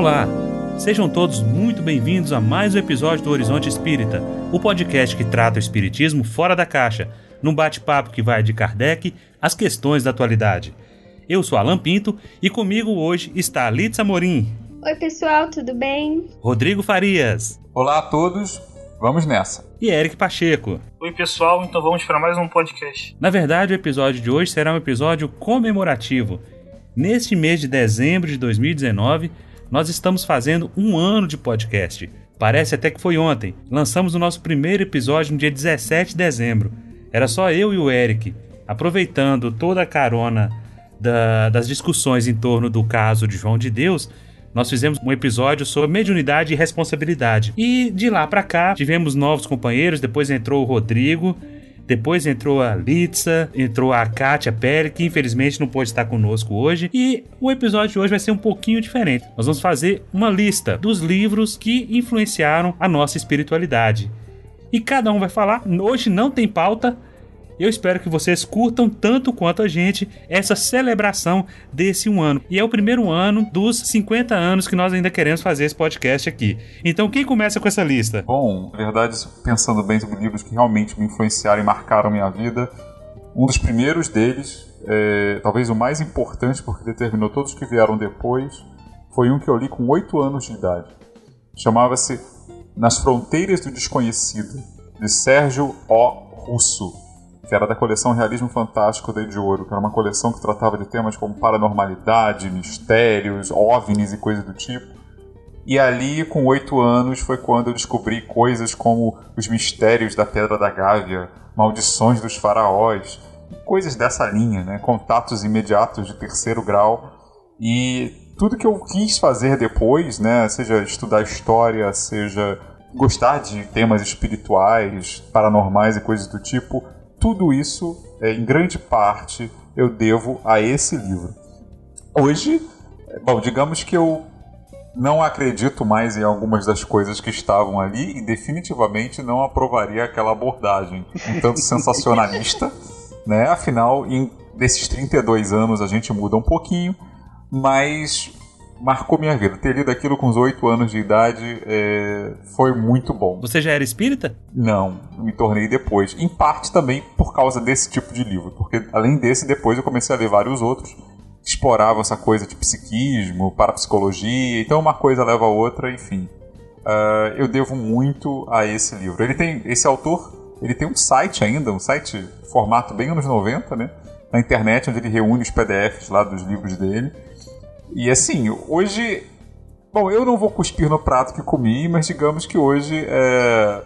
Olá, sejam todos muito bem-vindos a mais um episódio do Horizonte Espírita, o podcast que trata o espiritismo fora da caixa, num bate-papo que vai de Kardec às questões da atualidade. Eu sou Alan Pinto e comigo hoje está Litza Morim. Oi, pessoal, tudo bem? Rodrigo Farias. Olá a todos, vamos nessa. E Eric Pacheco. Oi, pessoal, então vamos para mais um podcast. Na verdade, o episódio de hoje será um episódio comemorativo. Neste mês de dezembro de 2019, nós estamos fazendo um ano de podcast. Parece até que foi ontem. Lançamos o nosso primeiro episódio no dia 17 de dezembro. Era só eu e o Eric, aproveitando toda a carona da, das discussões em torno do caso de João de Deus. Nós fizemos um episódio sobre mediunidade e responsabilidade. E de lá para cá, tivemos novos companheiros. Depois entrou o Rodrigo, depois entrou a Litza, entrou a Kátia Pérez, que infelizmente não pôde estar conosco hoje. E o episódio de hoje vai ser um pouquinho diferente. Nós vamos fazer uma lista dos livros que influenciaram a nossa espiritualidade. E cada um vai falar. Hoje não tem pauta, eu espero que vocês curtam tanto quanto a gente essa celebração desse um ano. E é o primeiro ano dos 50 anos que nós ainda queremos fazer esse podcast aqui. Então, quem começa com essa lista? Bom, na verdade, pensando bem sobre livros que realmente me influenciaram e marcaram minha vida, um dos primeiros deles, é, talvez o mais importante porque determinou todos que vieram depois, foi um que eu li com 8 anos de idade. Chamava-se Nas Fronteiras do Desconhecido, de Sérgio O. Russo que era da coleção Realismo Fantástico de Ouro, que era uma coleção que tratava de temas como paranormalidade, mistérios, ovnis e coisas do tipo. E ali, com oito anos, foi quando eu descobri coisas como os mistérios da Pedra da Gávea, maldições dos faraós, coisas dessa linha, né? contatos imediatos de terceiro grau. E tudo que eu quis fazer depois, né? seja estudar história, seja gostar de temas espirituais, paranormais e coisas do tipo, tudo isso, é, em grande parte, eu devo a esse livro. Hoje, bom, digamos que eu não acredito mais em algumas das coisas que estavam ali e definitivamente não aprovaria aquela abordagem um tanto sensacionalista, né? Afinal, em desses 32 anos a gente muda um pouquinho, mas marcou minha vida. Ter lido aquilo com os 8 anos de idade é, foi muito bom. Você já era espírita? Não, me tornei depois. Em parte também por causa desse tipo de livro, porque além desse, depois eu comecei a ler vários outros que exploravam essa coisa de psiquismo, parapsicologia, então uma coisa leva a outra, enfim. Uh, eu devo muito a esse livro. Ele tem, esse autor, ele tem um site ainda, um site formato bem anos 90, né? Na internet, onde ele reúne os PDFs lá dos livros dele. E assim, hoje. Bom, eu não vou cuspir no prato que comi, mas digamos que hoje é,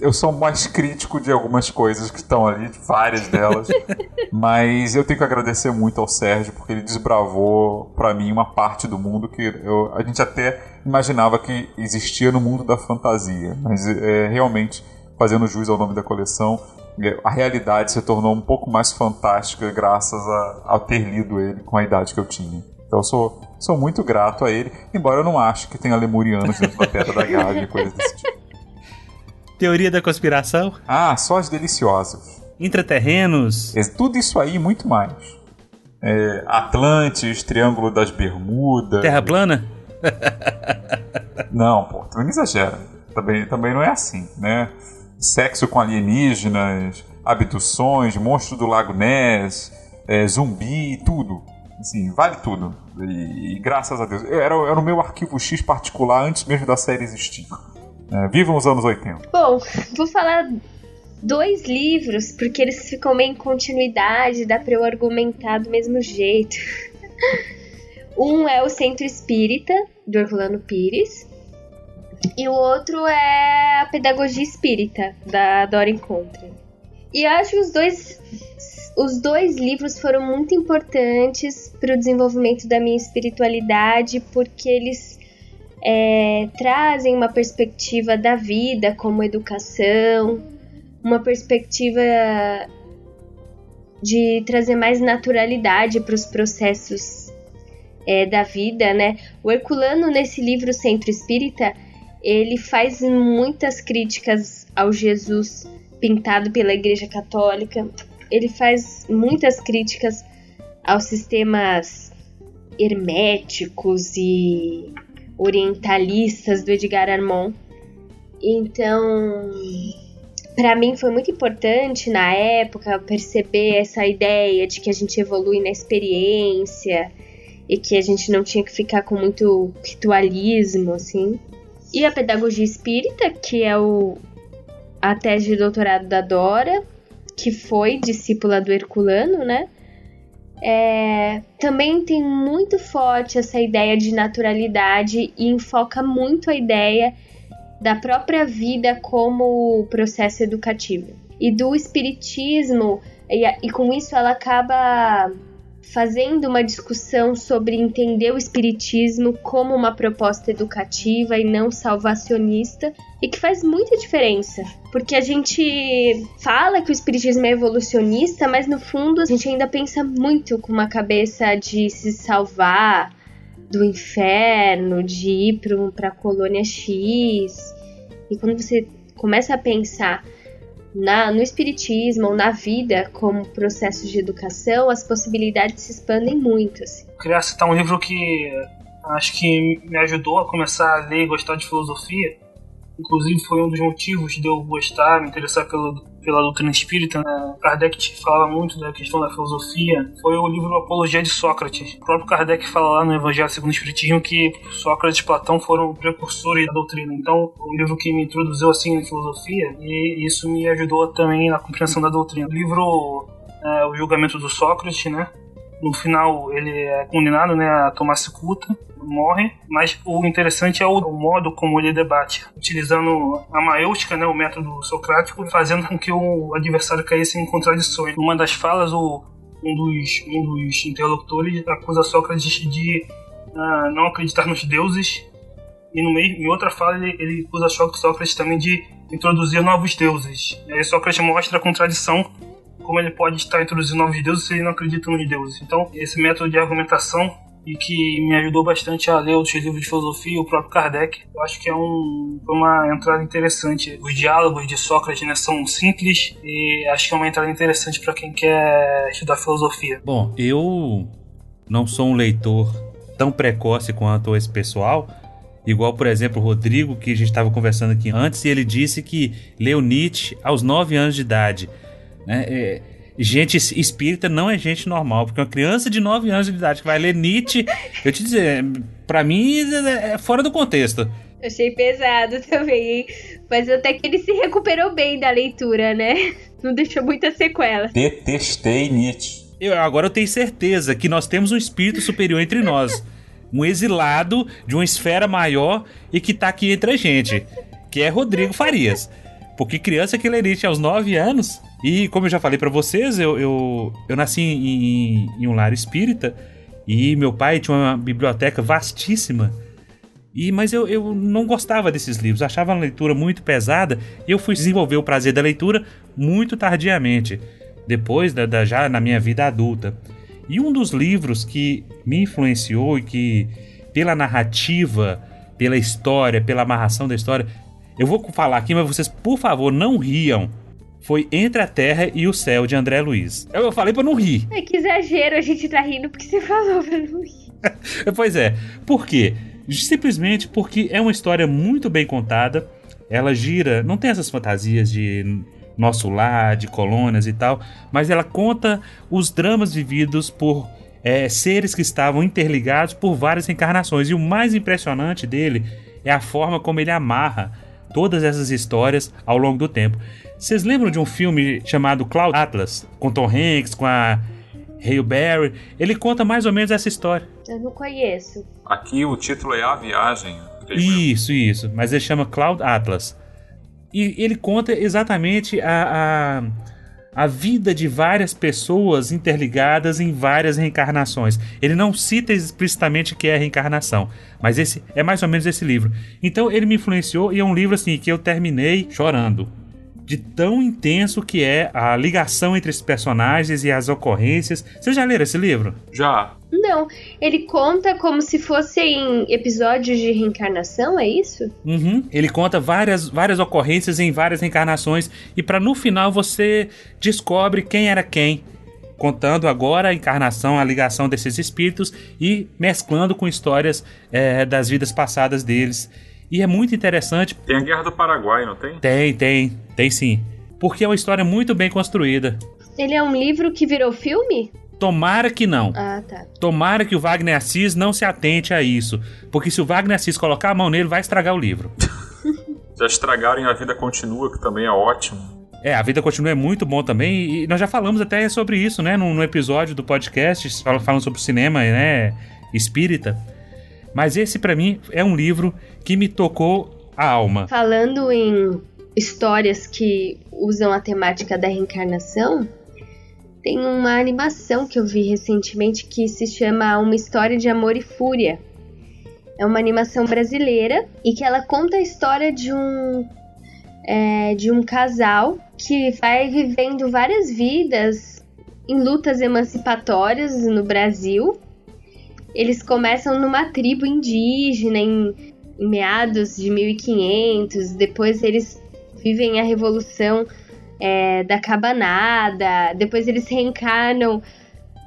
eu sou mais crítico de algumas coisas que estão ali, de várias delas. mas eu tenho que agradecer muito ao Sérgio, porque ele desbravou para mim uma parte do mundo que eu, a gente até imaginava que existia no mundo da fantasia. Mas é, realmente, fazendo jus ao nome da coleção, é, a realidade se tornou um pouco mais fantástica graças a, a ter lido ele com a idade que eu tinha. Então eu sou, sou muito grato a ele, embora eu não ache que tenha lemurianos dentro da Pedra da Gávea e coisas desse tipo. Teoria da conspiração? Ah, só as deliciosas. Intraterrenos? É, tudo isso aí e muito mais. É, Atlantis, Triângulo das Bermudas. Terra plana? não, pô, não exagera. Também, também não é assim, né? Sexo com alienígenas, abduções, monstro do Lago Ness, é, zumbi, tudo. Assim, vale tudo. E, e graças a Deus. Era, era o meu arquivo X particular antes mesmo da série existir. É, vivam os anos 80. Bom, vou falar dois livros, porque eles ficam meio em continuidade, dá pra eu argumentar do mesmo jeito. um é o Centro Espírita, do Orlando Pires. E o outro é a Pedagogia Espírita, da Dora Encontre. E eu acho os dois os dois livros foram muito importantes para o desenvolvimento da minha espiritualidade, porque eles é, trazem uma perspectiva da vida como educação, uma perspectiva de trazer mais naturalidade para os processos é, da vida, né? O Herculano, nesse livro Centro Espírita, ele faz muitas críticas ao Jesus pintado pela Igreja Católica, ele faz muitas críticas aos sistemas herméticos e orientalistas do Edgar Armond. Então, para mim foi muito importante na época perceber essa ideia de que a gente evolui na experiência e que a gente não tinha que ficar com muito ritualismo, assim. E a pedagogia espírita, que é o, a tese de doutorado da Dora, que foi discípula do Herculano, né? É, também tem muito forte essa ideia de naturalidade e enfoca muito a ideia da própria vida como processo educativo. E do espiritismo, e, e com isso ela acaba fazendo uma discussão sobre entender o espiritismo como uma proposta educativa e não salvacionista, e que faz muita diferença, porque a gente fala que o espiritismo é evolucionista, mas no fundo a gente ainda pensa muito com uma cabeça de se salvar do inferno, de ir para a colônia X. E quando você começa a pensar na, no espiritismo ou na vida como processo de educação, as possibilidades se expandem muito. Assim. Eu queria citar um livro que acho que me ajudou a começar a ler e gostar de filosofia. Inclusive foi um dos motivos de eu gostar, me interessar pela doutrina espírita, né? Kardec falava muito da questão da filosofia, foi o livro Apologia de Sócrates. O próprio Kardec fala lá no Evangelho segundo o Espiritismo que Sócrates e Platão foram precursores da doutrina. Então, um livro que me introduziu assim na filosofia e isso me ajudou também na compreensão da doutrina. O livro é, O Julgamento do Sócrates, né? No final, ele é condenado né, a tomar cicuta morre, mas o interessante é o, o modo como ele debate, utilizando a maiústica, né, o método socrático, fazendo com que o adversário caísse em contradições. Numa das falas, o, um, dos, um dos interlocutores acusa Sócrates de uh, não acreditar nos deuses, e no meio, em outra fala ele, ele acusa Sócrates também de introduzir novos deuses. E aí Sócrates mostra a contradição como ele pode estar introduzindo novos deuses se ele não acredita nos deuses. Então, esse método de argumentação e que me ajudou bastante a ler outros livros de filosofia, o próprio Kardec. Eu acho que é um, uma entrada interessante. Os diálogos de Sócrates né, são simples e acho que é uma entrada interessante para quem quer estudar filosofia. Bom, eu não sou um leitor tão precoce quanto esse pessoal, Igual, por exemplo, o Rodrigo, que a gente estava conversando aqui antes, e ele disse que leu Nietzsche aos 9 anos de idade. Né? É, gente espírita não é gente normal, porque uma criança de 9 anos de idade que vai ler Nietzsche, eu te dizer, para mim é fora do contexto. Achei pesado também, hein? Mas até que ele se recuperou bem da leitura, né? Não deixou muita sequela. Detestei Nietzsche. Eu, agora eu tenho certeza que nós temos um espírito superior entre nós. Um exilado de uma esfera maior e que tá aqui entre a gente. Que é Rodrigo Farias. Porque criança que Nietzsche aos 9 anos e como eu já falei para vocês, eu, eu, eu nasci em, em, um lar espírita e meu pai tinha uma biblioteca vastíssima. E, mas eu, eu não gostava desses livros, achava a leitura muito pesada e eu fui desenvolver o prazer da leitura muito tardiamente, depois da, da, já na minha vida adulta. E um dos livros que me influenciou e que, pela narrativa, pela história, pela amarração da história, eu vou falar aqui, mas vocês, por favor, não riam foi Entre a Terra e o Céu, de André Luiz. Eu falei pra não rir. É que exagero, a gente tá rindo porque você falou pra não rir. pois é. Por quê? Simplesmente porque é uma história muito bem contada. Ela gira, não tem essas fantasias de nosso lar, de colônias e tal, mas ela conta os dramas vividos por é, seres que estavam interligados por várias reencarnações. E o mais impressionante dele é a forma como ele amarra todas essas histórias ao longo do tempo. Vocês lembram de um filme chamado Cloud Atlas, com Tom Hanks, com a Hale Berry? Ele conta mais ou menos essa história. Eu não conheço. Aqui o título é A Viagem. Isso, isso. Mas ele chama Cloud Atlas. E ele conta exatamente a, a, a vida de várias pessoas interligadas em várias reencarnações. Ele não cita explicitamente que é a reencarnação, mas esse é mais ou menos esse livro. Então ele me influenciou e é um livro assim que eu terminei chorando de tão intenso que é a ligação entre esses personagens e as ocorrências. Você já leram esse livro? Já. Não, ele conta como se fossem episódios de reencarnação, é isso? Uhum. Ele conta várias, várias ocorrências em várias reencarnações e para no final você descobre quem era quem. contando agora a encarnação, a ligação desses espíritos e mesclando com histórias é, das vidas passadas deles. E é muito interessante. Tem a Guerra do Paraguai, não tem? Tem, tem, tem sim. Porque é uma história muito bem construída. Ele é um livro que virou filme? Tomara que não. Ah, tá. Tomara que o Wagner Assis não se atente a isso. Porque se o Wagner Assis colocar a mão nele, vai estragar o livro. Já estragarem A Vida Continua, que também é ótimo. É, A Vida Continua é muito bom também. E nós já falamos até sobre isso, né? No, no episódio do podcast, falando sobre o cinema, né? Espírita. Mas esse, para mim, é um livro que me tocou a alma. Falando em histórias que usam a temática da reencarnação, tem uma animação que eu vi recentemente que se chama Uma História de Amor e Fúria. É uma animação brasileira e que ela conta a história de um é, de um casal que vai vivendo várias vidas em lutas emancipatórias no Brasil. Eles começam numa tribo indígena em, em meados de 1500, depois eles vivem a revolução é, da cabanada, depois eles reencarnam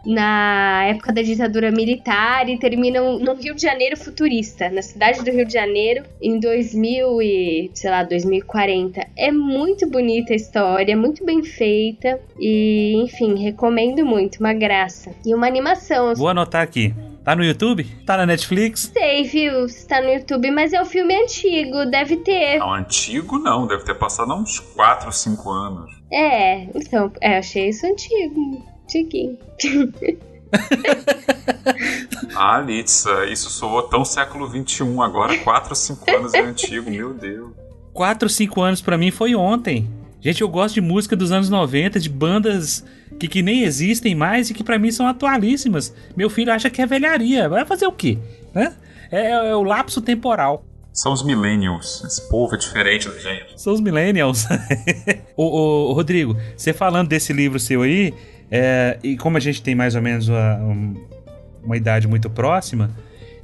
na época da ditadura militar e terminam no Rio de Janeiro futurista, na cidade do Rio de Janeiro, em 2000 e, sei lá, 2040. É muito bonita a história, muito bem feita e, enfim, recomendo muito, uma graça. E uma animação. Vou anotar aqui. Tá no YouTube? Tá na Netflix? Sei, viu? Está no YouTube, mas é um filme antigo, deve ter. Não, antigo não, deve ter passado uns 4, 5 anos. É, então, é, achei isso antigo. Antiguinho. ah, Litsa, isso soou tão século XXI, agora 4 ou 5 anos é antigo, meu Deus. 4 ou 5 anos para mim foi ontem. Gente, eu gosto de música dos anos 90, de bandas que, que nem existem mais e que para mim são atualíssimas. Meu filho acha que é velharia. Vai fazer o quê? Né? É, é, o lapso temporal. São os millennials. Esse povo é diferente da gente. São os millennials. ô, ô, Rodrigo, você falando desse livro seu aí, é, e como a gente tem mais ou menos uma, uma idade muito próxima,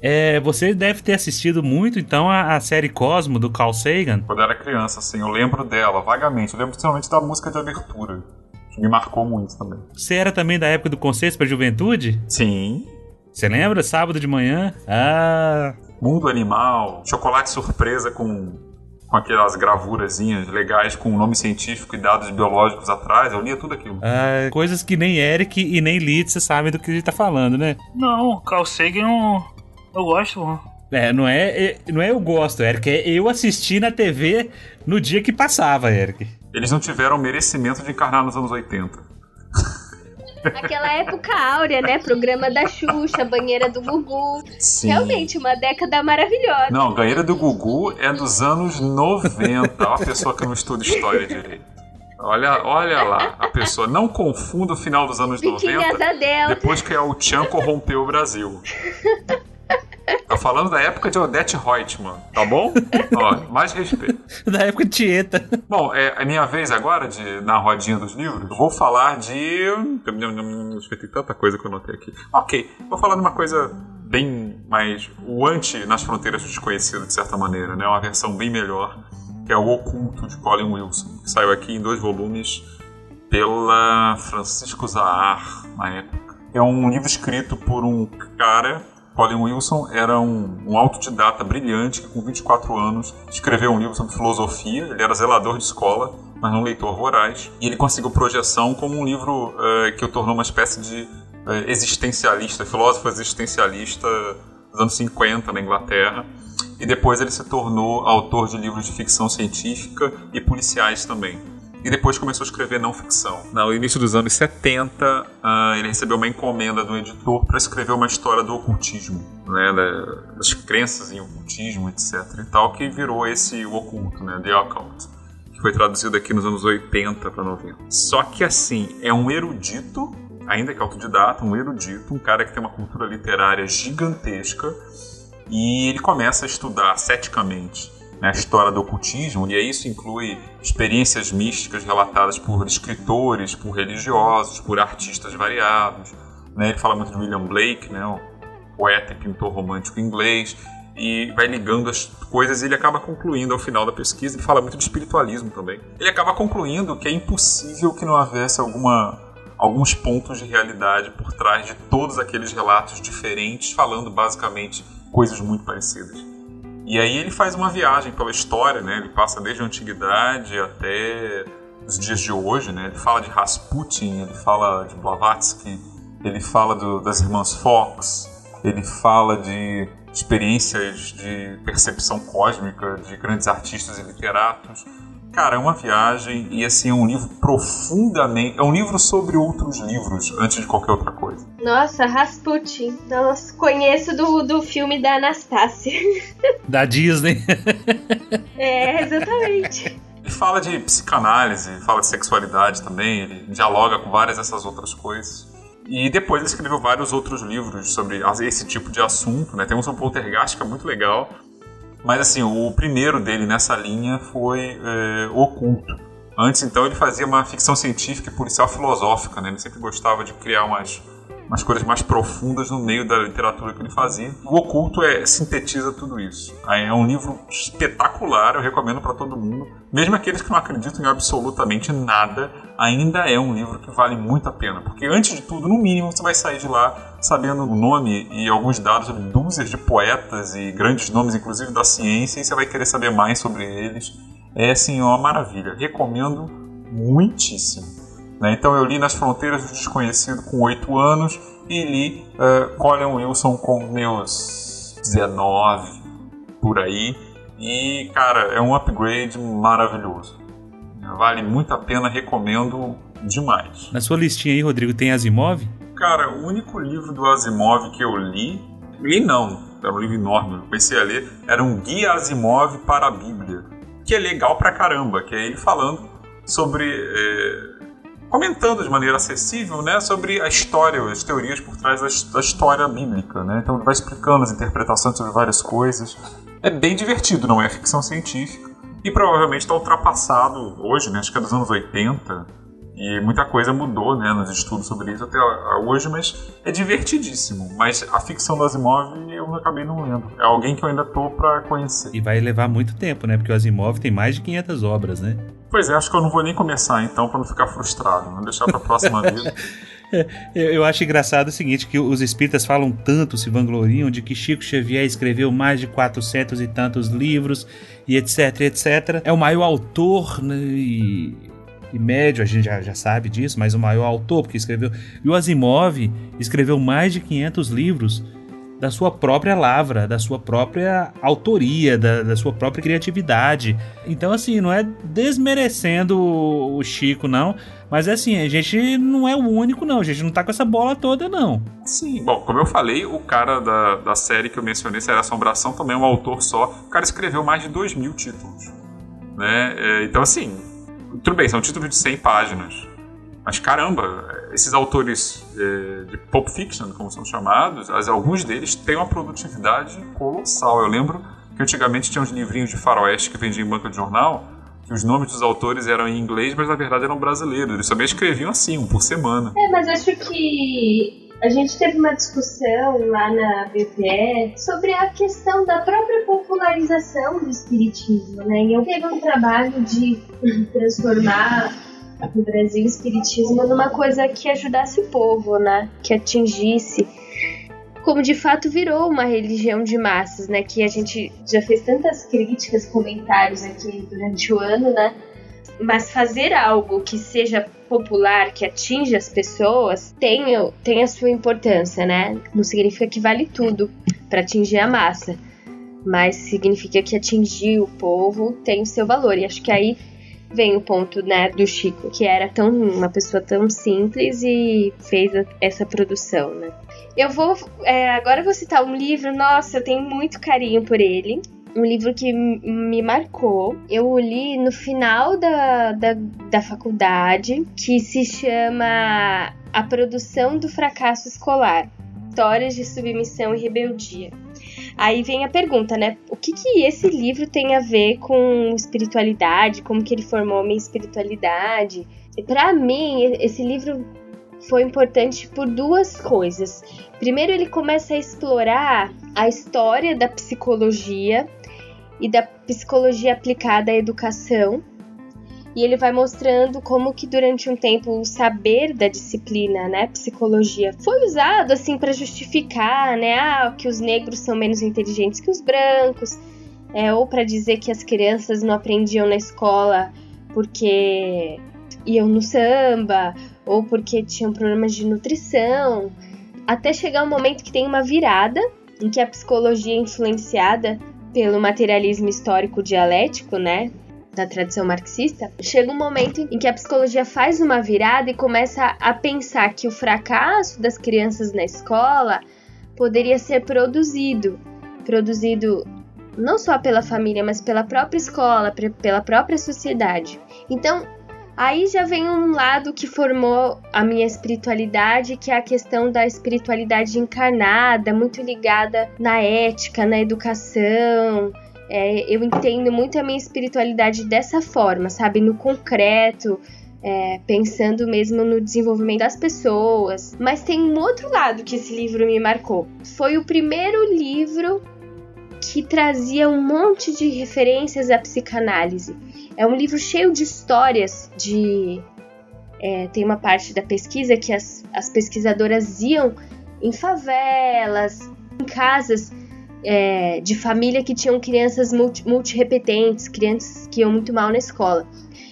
é, você deve ter assistido muito, então, a, a, série Cosmo, do Carl Sagan. Quando eu era criança, assim, eu lembro dela, vagamente. Eu lembro principalmente da música de abertura, que me marcou muito também. Você era também da época do Conceito para Juventude? Sim. Você lembra? Sábado de manhã? Ah... Mundo Animal, Chocolate Surpresa com com aquelas gravurazinhas legais com nome científico e dados biológicos atrás. Eu lia tudo aquilo. Ah, coisas que nem Eric e nem Litz sabem do que ele tá falando, né? Não, Carl Sagan eu gosto. É, não é, é, não é eu gosto, Eric, é eu assisti na TV no dia que passava, Eric. Eles não tiveram merecimento de encarnar nos anos 80. Aquela época áurea, né? Programa da Xuxa, banheira do Gugu. Sim. Realmente, uma década maravilhosa. Não, banheira do Gugu é dos anos 90. Olha a pessoa que não estuda história direito. Olha, olha lá, a pessoa não confunda o final dos anos Biquinhas 90 depois que o Chan corrompeu o Brasil. Tá falando da época de Odette Reutemann, tá bom? Ó, mais respeito. Da época de Tieta. Bom, é a minha vez agora de na rodinha dos livros. Eu vou falar de. Tem tanta coisa que eu notei aqui. Ok, vou falar de uma coisa bem mais. O anti nas fronteiras do desconhecido, de certa maneira, né? Uma versão bem melhor, que é O Oculto de Colin Wilson, que saiu aqui em dois volumes pela Francisco Zahar, na época. É um livro escrito por um cara Colin Wilson era um, um, autodidata brilhante que, com 24 anos, escreveu um livro sobre filosofia. Ele era zelador de escola, mas não leitor voraz. E ele conseguiu projeção como um livro uh, que o tornou uma espécie de uh, existencialista, filósofo existencialista dos anos 50 na Inglaterra. E depois ele se tornou autor de livros de ficção científica e policiais também e depois começou a escrever não ficção. No início dos anos 70, uh, ah, ele recebeu uma encomenda do editor para escrever uma história do ocultismo, né, das crenças em ocultismo, etc. e tal, que virou esse o oculto, né, The Occult, que foi traduzido aqui nos anos 80 para 90. Só que assim, é um erudito, ainda que autodidata, um erudito, um cara que tem uma cultura literária gigantesca, e ele começa a estudar ceticamente né, a história do ocultismo, e isso inclui experiências místicas relatadas por escritores, por religiosos, por artistas variados. Né? Ele fala muito de William Blake, né, o poeta e pintor romântico inglês, e vai ligando as coisas e ele acaba concluindo ao final da pesquisa, ele fala muito de espiritualismo também. Ele acaba concluindo que é impossível que não houvesse alguma alguns pontos de realidade por trás de todos aqueles relatos diferentes, falando basicamente coisas muito parecidas. E aí ele faz uma viagem pela história, né? Ele passa desde a antiguidade até os dias de hoje, né? Ele fala de Rasputin, ele fala de Blavatsky, ele fala do, das irmãs Fox, ele fala de experiências de percepção cósmica de grandes artistas e literatos. Cara, é uma viagem e assim é um livro profundamente. É um livro sobre outros livros antes de qualquer outra coisa. Nossa, Rasputin. Nossa, conheço do, do filme da Anastácia. Da Disney. é, exatamente. Ele fala de psicanálise, fala de sexualidade também, ele dialoga com várias dessas outras coisas. E depois ele escreveu vários outros livros sobre esse tipo de assunto, né? Tem um poltergeist que é muito legal. Mas assim, o primeiro dele nessa linha foi é, Oculto. Antes, então, ele fazia uma ficção científica e policial filosófica, né? Ele sempre gostava de criar umas umas coisas mais profundas no meio da literatura que ele fazia. O Oculto é, sintetiza tudo isso. É um livro espetacular, eu recomendo para todo mundo. Mesmo aqueles que não acreditam em absolutamente nada, ainda é um livro que vale muito a pena. Porque, antes de tudo, no mínimo, você vai sair de lá sabendo o nome e alguns dados sobre dúzias de poetas e grandes nomes, inclusive da ciência, e você vai querer saber mais sobre eles. É, assim, uma maravilha. Recomendo muitíssimo. Né? Então eu li Nas Fronteiras do Desconhecido com 8 anos e li uh, Colin Wilson com meus 19 por aí. E, cara, é um upgrade maravilhoso. Vale muito a pena, recomendo demais. Na sua listinha aí, Rodrigo, tem Asimov? Cara, o único livro do Asimov que eu li, li não, era um livro enorme, eu comecei a ler, era um Guia Asimov para a Bíblia, que é legal pra caramba, que é ele falando sobre eh, comentando de maneira acessível né, sobre a história, as teorias por trás da, história bíblica. Né? Então ele vai explicando as interpretações sobre várias coisas. É bem divertido, não é ficção científica. E provavelmente está ultrapassado hoje, né? acho que é dos anos 80. E muita coisa mudou né, nos estudos sobre isso até hoje, mas é divertidíssimo. Mas a ficção do Asimov eu acabei não lendo. É alguém que eu ainda tô para conhecer. E vai levar muito tempo, né? Porque o Asimov tem mais de 500 obras, né? Pois é, acho que eu não vou nem começar então para não ficar frustrado, não deixar para a próxima vida. Eu acho engraçado o seguinte, que os espíritas falam tanto, se vangloriam de que Chico Xavier escreveu mais de 400 e tantos livros e etc, etc. É o maior autor né, e, e médio, a gente já, já sabe disso, mas o maior autor, porque escreveu... E o Asimov escreveu mais de 500 livros da sua própria lavra, da sua própria autoria, da, da, sua própria criatividade. Então, assim, não é desmerecendo o Chico, não. Mas é assim, a gente não é o único, não. A gente não tá com essa bola toda, não. Sim, bom, como eu falei, o cara da, da série que eu mencionei, Série Assombração, também é um autor só. O cara escreveu mais de 2 mil títulos. Né? É, então, assim, tudo bem, são títulos de 100 páginas. Mas caramba, esses autores é, de Pulp Fiction, como são chamados, alguns deles têm uma produtividade colossal. Eu lembro que antigamente tinha uns livrinhos de faroeste que vendiam em banca de jornal, que os nomes dos autores eram em inglês, mas na verdade eram brasileiros. Eles também escreviam assim, um por semana. É, mas acho que a gente teve uma discussão lá na BPE sobre a questão da própria popularização do espiritismo, né? E eu teve um trabalho de transformar no Brasil o espiritismo numa coisa que ajudasse o povo, né? Que atingisse. Como de fato virou uma religião de massas, né? Que a gente já fez tantas críticas, comentários aqui durante o ano, né? Mas fazer algo que seja popular, que atinja as pessoas, tem, tem a sua importância, né? Não significa que vale tudo para atingir a massa, mas significa que atingir o povo tem o seu valor. E acho que aí vem o ponto, né, do Chico, que era tão uma pessoa tão simples e fez essa produção, né? Eu vou é, agora vou citar um livro, nossa, eu tenho muito carinho por ele. Um livro que me marcou. Eu li no final da, da, da faculdade, que se chama A Produção do Fracasso Escolar Histórias de Submissão e Rebeldia. Aí vem a pergunta, né? O que, que esse livro tem a ver com espiritualidade? Como que ele formou minha espiritualidade? Para mim, esse livro foi importante por duas coisas. Primeiro, ele começa a explorar a história da psicologia e da psicologia aplicada à educação. E ele vai mostrando como que durante um tempo o saber da disciplina, né, psicologia, foi usado assim para justificar, né, ah, que os negros são menos inteligentes que os brancos, é, ou para dizer que as crianças não aprendiam na escola porque iam no samba, ou porque tinham problemas de nutrição, até chegar um momento que tem uma virada em que a psicologia é influenciada pelo materialismo histórico dialético, né, da tradição marxista, chega um momento em que a psicologia faz uma virada e começa a pensar que o fracasso das crianças na escola poderia ser produzido, produzido não só pela família, mas pela própria escola, pela própria sociedade. Então, aí já vem um lado que formou a minha espiritualidade, que é a questão da espiritualidade encarnada, muito ligada na ética, na educação. É, eu entendo muito a minha espiritualidade dessa forma, sabe? No concreto, é, pensando mesmo no desenvolvimento das pessoas. Mas tem um outro lado que esse livro me marcou. Foi o primeiro livro que trazia um monte de referências à psicanálise. É um livro cheio de histórias de. É, tem uma parte da pesquisa que as, as pesquisadoras iam em favelas, em casas é, de família que tinham crianças multi, multirepetentes, crianças que iam muito mal na escola.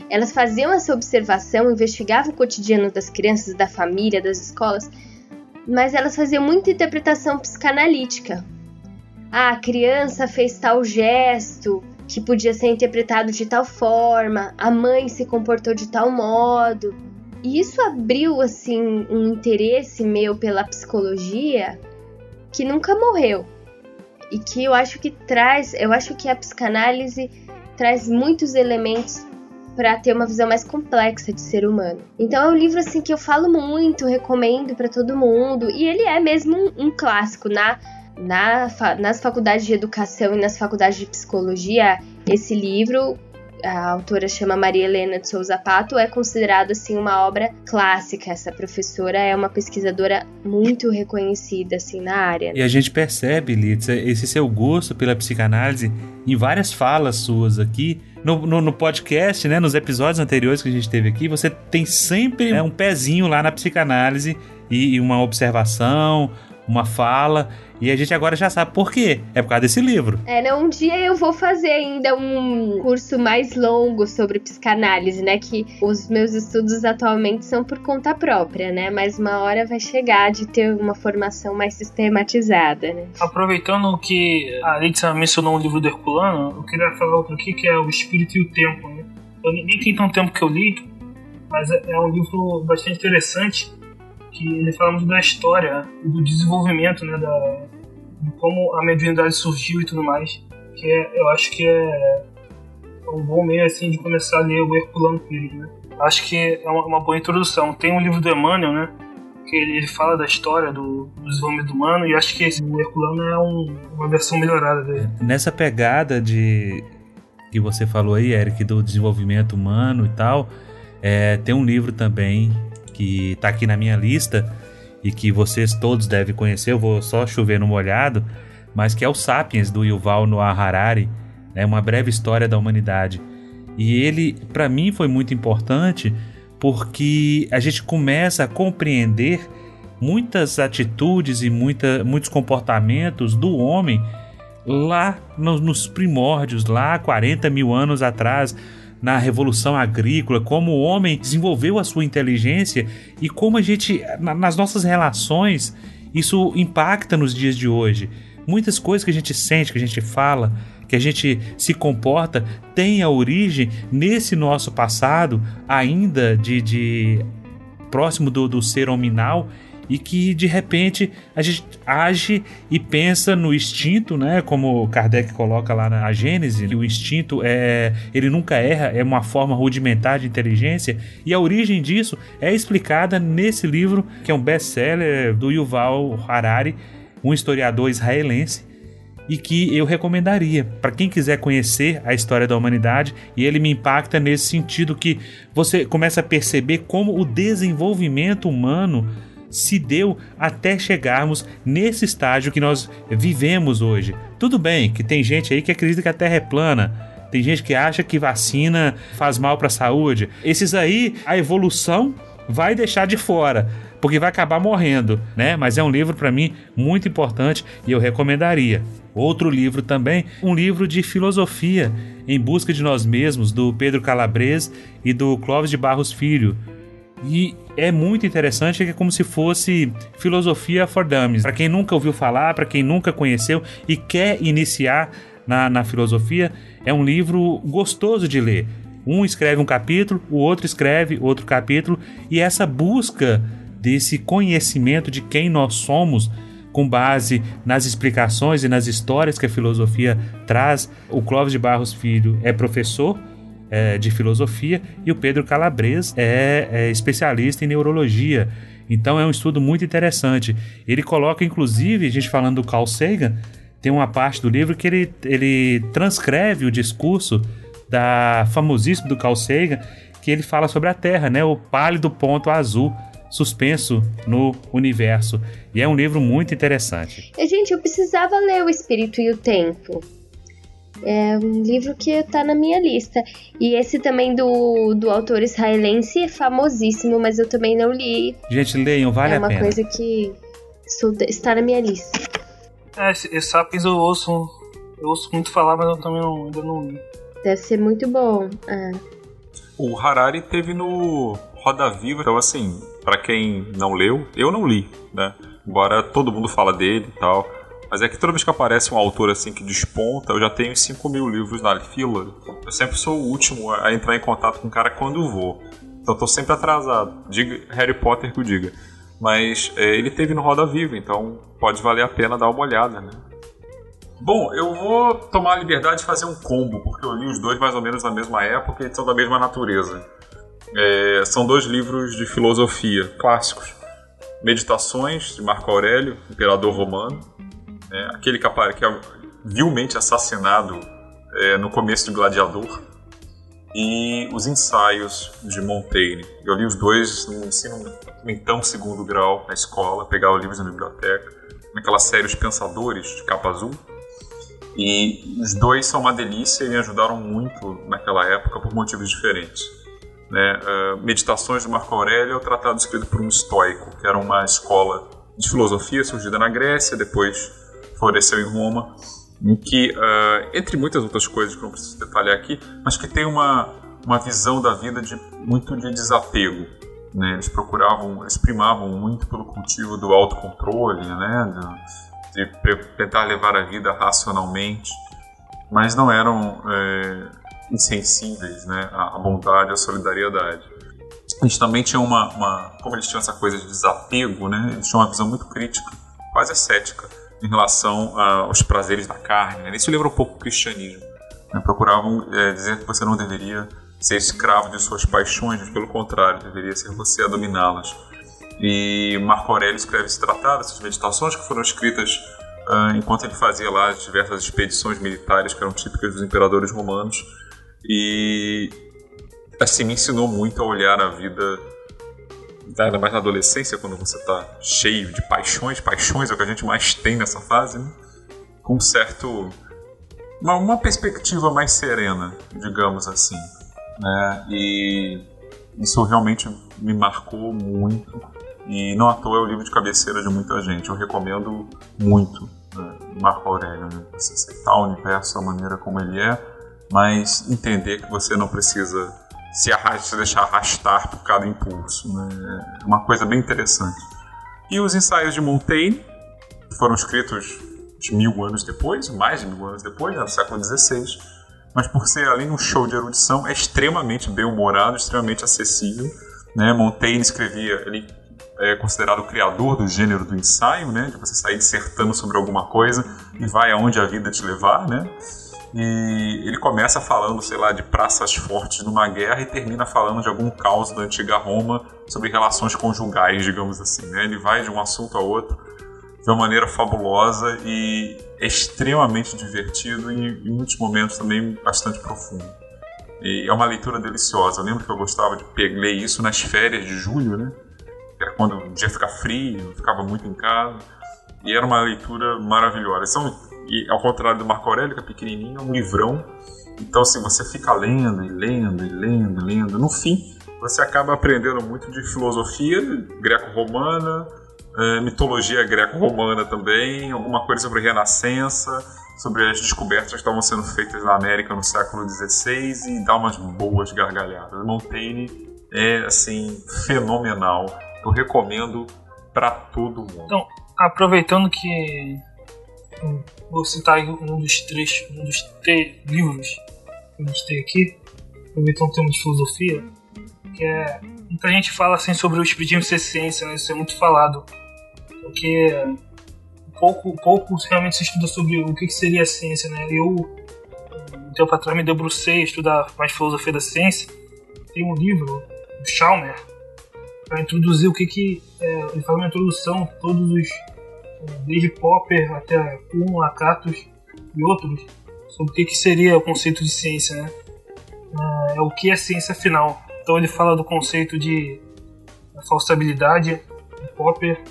Elas faziam essa observação, investigavam o cotidiano das crianças, da família, das escolas, mas elas faziam muita interpretação psicanalítica, ah, a criança fez tal gesto que podia ser interpretado de tal forma, a mãe se comportou de tal modo. E isso abriu assim um interesse meu pela psicologia que nunca morreu. E que eu acho que traz, eu acho que a psicanálise traz muitos elementos para ter uma visão mais complexa de ser humano. Então é um livro assim que eu falo muito, recomendo para todo mundo, e ele é mesmo um, um clássico na na, nas faculdades de educação e nas faculdades de psicologia, esse livro, a autora chama Maria Helena de Souza Pato, é considerado assim uma obra clássica. Essa professora é uma pesquisadora muito reconhecida assim na área. E a gente percebe, Litza, esse seu gosto pela psicanálise em várias falas suas aqui. No, no, no, podcast, né, nos episódios anteriores que a gente teve aqui, você tem sempre né, um pezinho lá na psicanálise e, e uma observação, uma fala. E a gente agora já sabe por quê. É por causa desse livro. É, não, um dia eu vou fazer ainda um curso mais longo sobre psicanálise, né? Que os meus estudos atualmente são por conta própria, né? Mas uma hora vai chegar de ter uma formação mais sistematizada, né? Aproveitando que a Letícia mencionou um livro do Herculano, eu queria falar outro aqui que é O Espírito e o Tempo, né? Eu nem tem tanto tempo que eu li, mas é, é um livro bastante interessante que ele fala muito da história e do desenvolvimento, né, da, de como a mediunidade surgiu e tudo mais, que é, eu acho que é um bom meio assim de começar a ler o Herculano Pires, né. Acho que é uma, uma, boa introdução. Tem um livro do Emmanuel, né, que ele, ele fala da história do, do, desenvolvimento humano e acho que esse, o Herculano é um, uma versão melhorada dele. Nessa pegada de que você falou aí, Eric, do desenvolvimento humano e tal, é, tem um livro também que está aqui na minha lista e que vocês todos devem conhecer, eu vou só chover no molhado, mas que é o Sapiens do Yuval Noah Harari, né, uma breve história da humanidade. E ele, para mim, foi muito importante porque a gente começa a compreender muitas atitudes e muita, muitos comportamentos do homem lá nos, nos primórdios, lá 40 mil anos atrás, na revolução agrícola, como o homem desenvolveu a sua inteligência e como a gente, nas nossas relações, isso impacta nos dias de hoje. Muitas coisas que a gente sente, que a gente fala, que a gente se comporta, tem a origem nesse nosso passado, ainda de, de próximo do, do ser hominal e que de repente a gente age e pensa no instinto, né? Como Kardec coloca lá na Gênese, que o instinto é ele nunca erra, é uma forma rudimentar de inteligência e a origem disso é explicada nesse livro que é um best-seller do Yuval Harari, um historiador israelense e que eu recomendaria para quem quiser conhecer a história da humanidade e ele me impacta nesse sentido que você começa a perceber como o desenvolvimento humano se deu até chegarmos nesse estágio que nós vivemos hoje. Tudo bem que tem gente aí que acredita que a Terra é plana, Tem gente que acha que vacina faz mal para a saúde. Esses aí, a evolução vai deixar de fora, porque vai acabar morrendo, né? Mas é um livro para mim muito importante e eu recomendaria. Outro livro também, um livro de filosofia em busca de nós mesmos do Pedro Calabres e do Clóvis de Barros Filho. E é muito interessante, é como se fosse filosofia for dummies. Para quem nunca ouviu falar, para quem nunca conheceu e quer iniciar na, na filosofia, é um livro gostoso de ler. Um escreve um capítulo, o outro escreve outro capítulo, e essa busca desse conhecimento de quem nós somos, com base nas explicações e nas histórias que a filosofia traz. O Clóvis de Barros Filho é professor é, de filosofia e o Pedro Calabres é, é especialista em neurologia. Então é um estudo muito interessante. Ele coloca, inclusive, a gente falando do Carl Sagan, tem uma parte do livro que ele, ele transcreve o discurso da famosíssimo do Carl Sagan, que ele fala sobre a Terra, né? O pálido ponto azul suspenso no universo. E é um livro muito interessante. Gente, eu precisava ler O Espírito e o Tempo. É um livro que está na minha lista. E esse também do, do autor israelense é famosíssimo, mas eu também não li. Gente, leiam, vale é a pena. É uma coisa que está na minha lista. É, esse Sapiens eu ouço, eu ouço muito falar, mas eu também não, ainda não li. Deve ser muito bom. É. O Harari teve no Roda Viva, então assim, para quem não leu, eu não li, né? Embora todo mundo fala dele e tal. Mas é que toda vez que aparece um autor assim que desponta, eu já tenho 5 mil livros na fila. Eu sempre sou o último a entrar em contato com o cara quando vou. Então tô sempre atrasado. Diga Harry Potter que o diga. Mas é, ele teve no Roda Viva, então pode valer a pena dar uma olhada, né? Bom, eu vou tomar a liberdade de fazer um combo, porque eu li os dois mais ou menos na mesma época e são da mesma natureza. É, são dois livros de filosofia clássicos. Meditações, de Marco Aurélio, imperador romano, né, aquele que, que é vilmente assassinado é, no começo de Gladiador, e os ensaios de Montaigne. Eu li os dois no ensino então segundo grau na escola, pegava livros na biblioteca, naquela série Os Pensadores, de capa azul, e os dois são uma delícia e me ajudaram muito naquela época por motivos diferentes. Né? Uh, Meditações de Marco Aurélio é o tratado escrito por um estoico, que era uma escola de filosofia surgida na Grécia, depois floresceu em Roma, em que, uh, entre muitas outras coisas que não preciso detalhar aqui, mas que tem uma, uma visão da vida de muito de desapego. Né? Eles procuravam, eles primavam muito pelo cultivo do autocontrole, né? de tentar levar a vida racionalmente, mas não eram é, insensíveis né, à bondade, à solidariedade. Gente também tinha uma, uma, como eles tinham essa coisa de desapego, né, eles tinham uma visão muito crítica, quase ascética, em relação aos prazeres da carne. Né? Isso lembra um pouco o cristianismo. Né? Procuravam é, dizer que você não deveria ser escravo de suas paixões, mas pelo contrário, deveria ser você a dominá-las. E Marco Aurélio escreve esse tratado, essas meditações que foram escritas uh, enquanto ele fazia lá as diversas expedições militares que eram típicas dos imperadores romanos. E assim me ensinou muito a olhar a vida, ainda mais na adolescência, quando você está cheio de paixões. Paixões é o que a gente mais tem nessa fase, né? com certo. Uma, uma perspectiva mais serena, digamos assim. Né? E isso realmente me marcou muito e não à toa é o livro de cabeceira de muita gente. Eu recomendo muito né, Marco Aurélio. Né? Você aceitar o universo da maneira como ele é, mas entender que você não precisa se, se deixar arrastar por cada impulso. Né? É uma coisa bem interessante. E os ensaios de Montaigne, que foram escritos de mil anos depois, mais de mil anos depois, né, no século XVI, mas por ser além um show de erudição, é extremamente bem-humorado, extremamente acessível. Né? Montaigne escrevia, ele é considerado o criador do gênero do ensaio, né? De você sair dissertando sobre alguma coisa e vai aonde a vida te levar, né? E ele começa falando, sei lá, de praças fortes numa guerra e termina falando de algum caos da antiga Roma sobre relações conjugais, digamos assim, né? Ele vai de um assunto a outro de uma maneira fabulosa e é extremamente divertido e em muitos momentos também bastante profundo. E é uma leitura deliciosa. Eu lembro que eu gostava de ler isso nas férias de julho, né? era quando o dia fica frio, ficava muito em casa, e era uma leitura maravilhosa. São E ao contrário do Marco Aurélio, que é pequenininho, é um livrão. Então, assim, você fica lendo e lendo e lendo e lendo. No fim, você acaba aprendendo muito de filosofia greco-romana, é, mitologia greco-romana também, alguma coisa sobre renascença, sobre as descobertas que estavam sendo feitas na América no século XVI e dá umas boas gargalhadas. Montaigne é assim fenomenal. Eu recomendo para todo mundo. Então, aproveitando que vou citar um dos três, um dos três livros que eu listei aqui, aproveitando o tema de filosofia, que é muita gente fala assim sobre o espiritismo ser ciência, né? Isso é muito falado, porque pouco, pouco realmente se estuda sobre o que, seria a ciência, né? Eu, um tempo atrás, me debrucei a estudar mais filosofia da ciência. Tem um livro, do Chalmer, para introduzir o que que... É, ele faz uma introdução, todos os... Desde Popper até Kuhn, Lakatos e outros, sobre o que, que seria o conceito de ciência, né? É, o que é ciência afinal. Então ele fala do conceito de falsabilidade, Popper,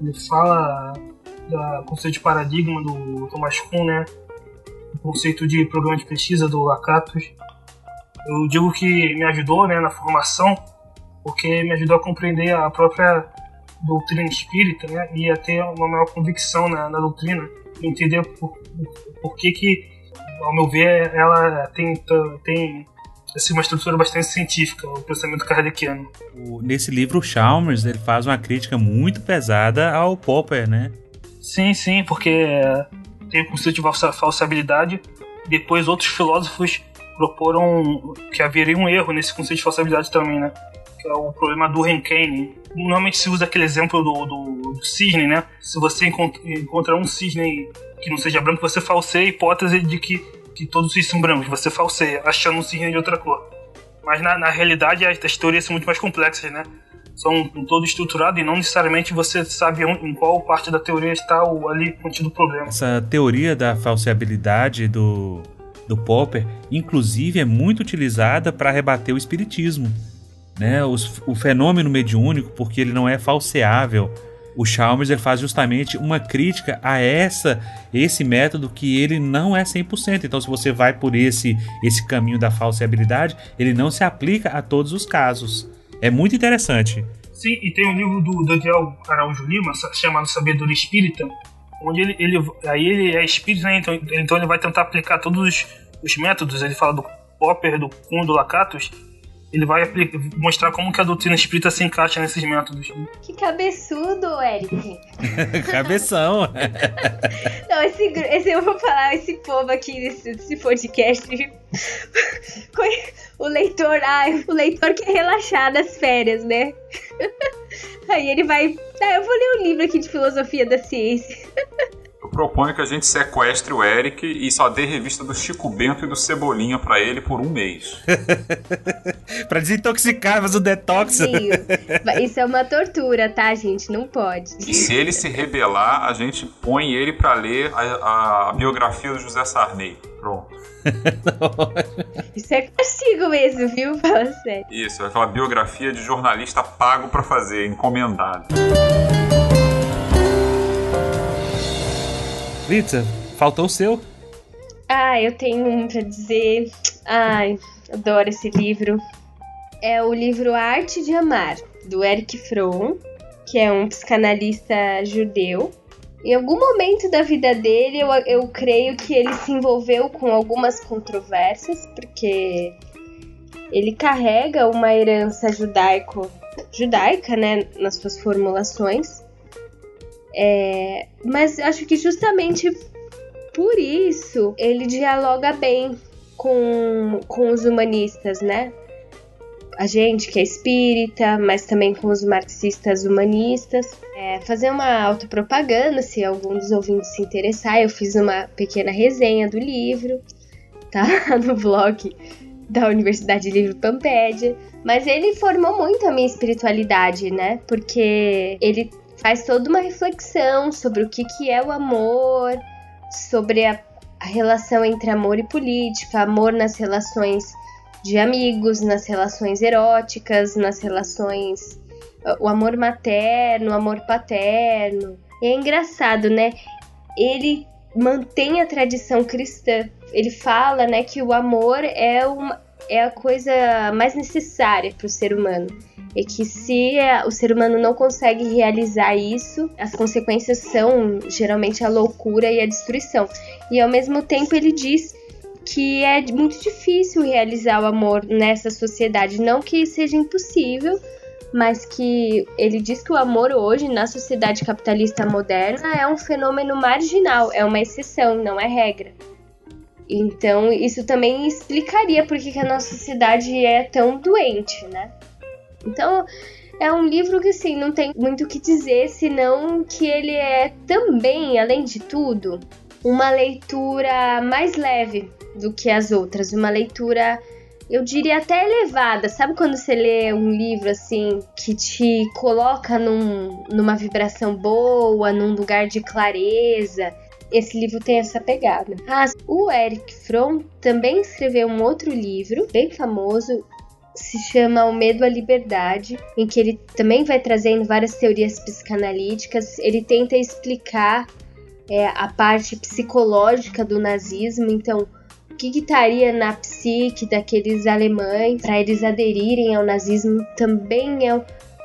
ele fala do conceito de paradigma do Thomas Kuhn, né? O conceito de programa de pesquisa do Lakatos. Eu digo que me ajudou né, na formação, porque me ajudou a compreender a própria doutrina espírita né, e a ter uma maior convicção na, na doutrina, entender por, por que, que, ao meu ver, ela tem, tem assim, uma estrutura bastante científica, o pensamento kardeciano. Nesse livro, o Chalmers ele faz uma crítica muito pesada ao Popper, né? Sim, sim, porque tem o conceito de falsabilidade. Depois outros filósofos proporam que haveria um erro nesse conceito de falsabilidade também, né? Que é o problema do Rankine. Normalmente se usa aquele exemplo do, do, do cisne, né? Se você encontra, encontra um cisne que não seja branco, você falseia a hipótese de que, que todos os cisnes são brancos. Você falseia, achando um cisne de outra cor. Mas na, na realidade as, as teorias são muito mais complexas, né? são todo estruturado e não necessariamente você sabe em qual parte da teoria está o, ali contido o problema. Essa teoria da falseabilidade do, do Popper, inclusive, é muito utilizada para rebater o espiritismo. Né? Os, o fenômeno mediúnico, porque ele não é falseável. O Chalmers ele faz justamente uma crítica a essa esse método que ele não é 100%. Então, se você vai por esse esse caminho da falseabilidade, ele não se aplica a todos os casos. É muito interessante. Sim, e tem um livro do Daniel Araújo Lima chamado Sabedoria Espírita, onde ele, ele aí ele é espírita, né? então, então ele vai tentar aplicar todos os, os métodos. Ele fala do Popper, do Kuhn, do Lakatos, ele vai mostrar como que a doutrina espírita se encaixa nesses métodos. Que cabeçudo, Eric. Cabeção. Não, esse, esse, eu vou falar, esse povo aqui desse, desse podcast. o leitor, ah, o leitor quer relaxar nas férias, né? Aí ele vai. Ah, eu vou ler um livro aqui de filosofia da ciência. Proponho que a gente sequestre o Eric e só dê revista do Chico Bento e do Cebolinha para ele por um mês. pra desintoxicar, fazer o detox. Isso é uma tortura, tá, gente? Não pode. E se ele se rebelar, a gente põe ele para ler a, a biografia do José Sarney. Pronto. Isso é castigo mesmo, viu? Fala sério. Isso, aquela biografia de jornalista pago para fazer, encomendado. Faltou o seu? Ah, eu tenho um pra dizer. Ai, adoro esse livro. É o livro Arte de Amar, do Eric Fromm, que é um psicanalista judeu. Em algum momento da vida dele, eu, eu creio que ele se envolveu com algumas controvérsias, porque ele carrega uma herança judaico, judaica, né, nas suas formulações. É, mas acho que justamente por isso ele dialoga bem com, com os humanistas, né? A gente que é espírita, mas também com os marxistas humanistas. É, fazer uma autopropaganda, se algum dos ouvintes se interessar, eu fiz uma pequena resenha do livro, tá? No blog da Universidade Livre Pampédia. Mas ele formou muito a minha espiritualidade, né? Porque ele faz toda uma reflexão sobre o que, que é o amor, sobre a, a relação entre amor e política, amor nas relações de amigos, nas relações eróticas, nas relações. o amor materno, o amor paterno. E é engraçado, né? Ele mantém a tradição cristã. Ele fala, né, que o amor é uma, é a coisa mais necessária para o ser humano. E que se o ser humano não consegue realizar isso, as consequências são geralmente a loucura e a destruição. E ao mesmo tempo ele diz que é muito difícil realizar o amor nessa sociedade. Não que seja impossível, mas que ele diz que o amor hoje, na sociedade capitalista moderna, é um fenômeno marginal, é uma exceção, não é regra. Então, isso também explicaria por que a nossa sociedade é tão doente, né? Então, é um livro que, assim, não tem muito o que dizer, senão que ele é também, além de tudo, uma leitura mais leve do que as outras, uma leitura eu diria até elevada. Sabe quando você lê um livro assim que te coloca num, numa vibração boa, num lugar de clareza? Esse livro tem essa pegada. Ah, o Eric Fromm também escreveu um outro livro, bem famoso, se chama O Medo à Liberdade, em que ele também vai trazendo várias teorias psicanalíticas. Ele tenta explicar é, a parte psicológica do nazismo, então o que estaria na psique daqueles alemães para eles aderirem ao nazismo também é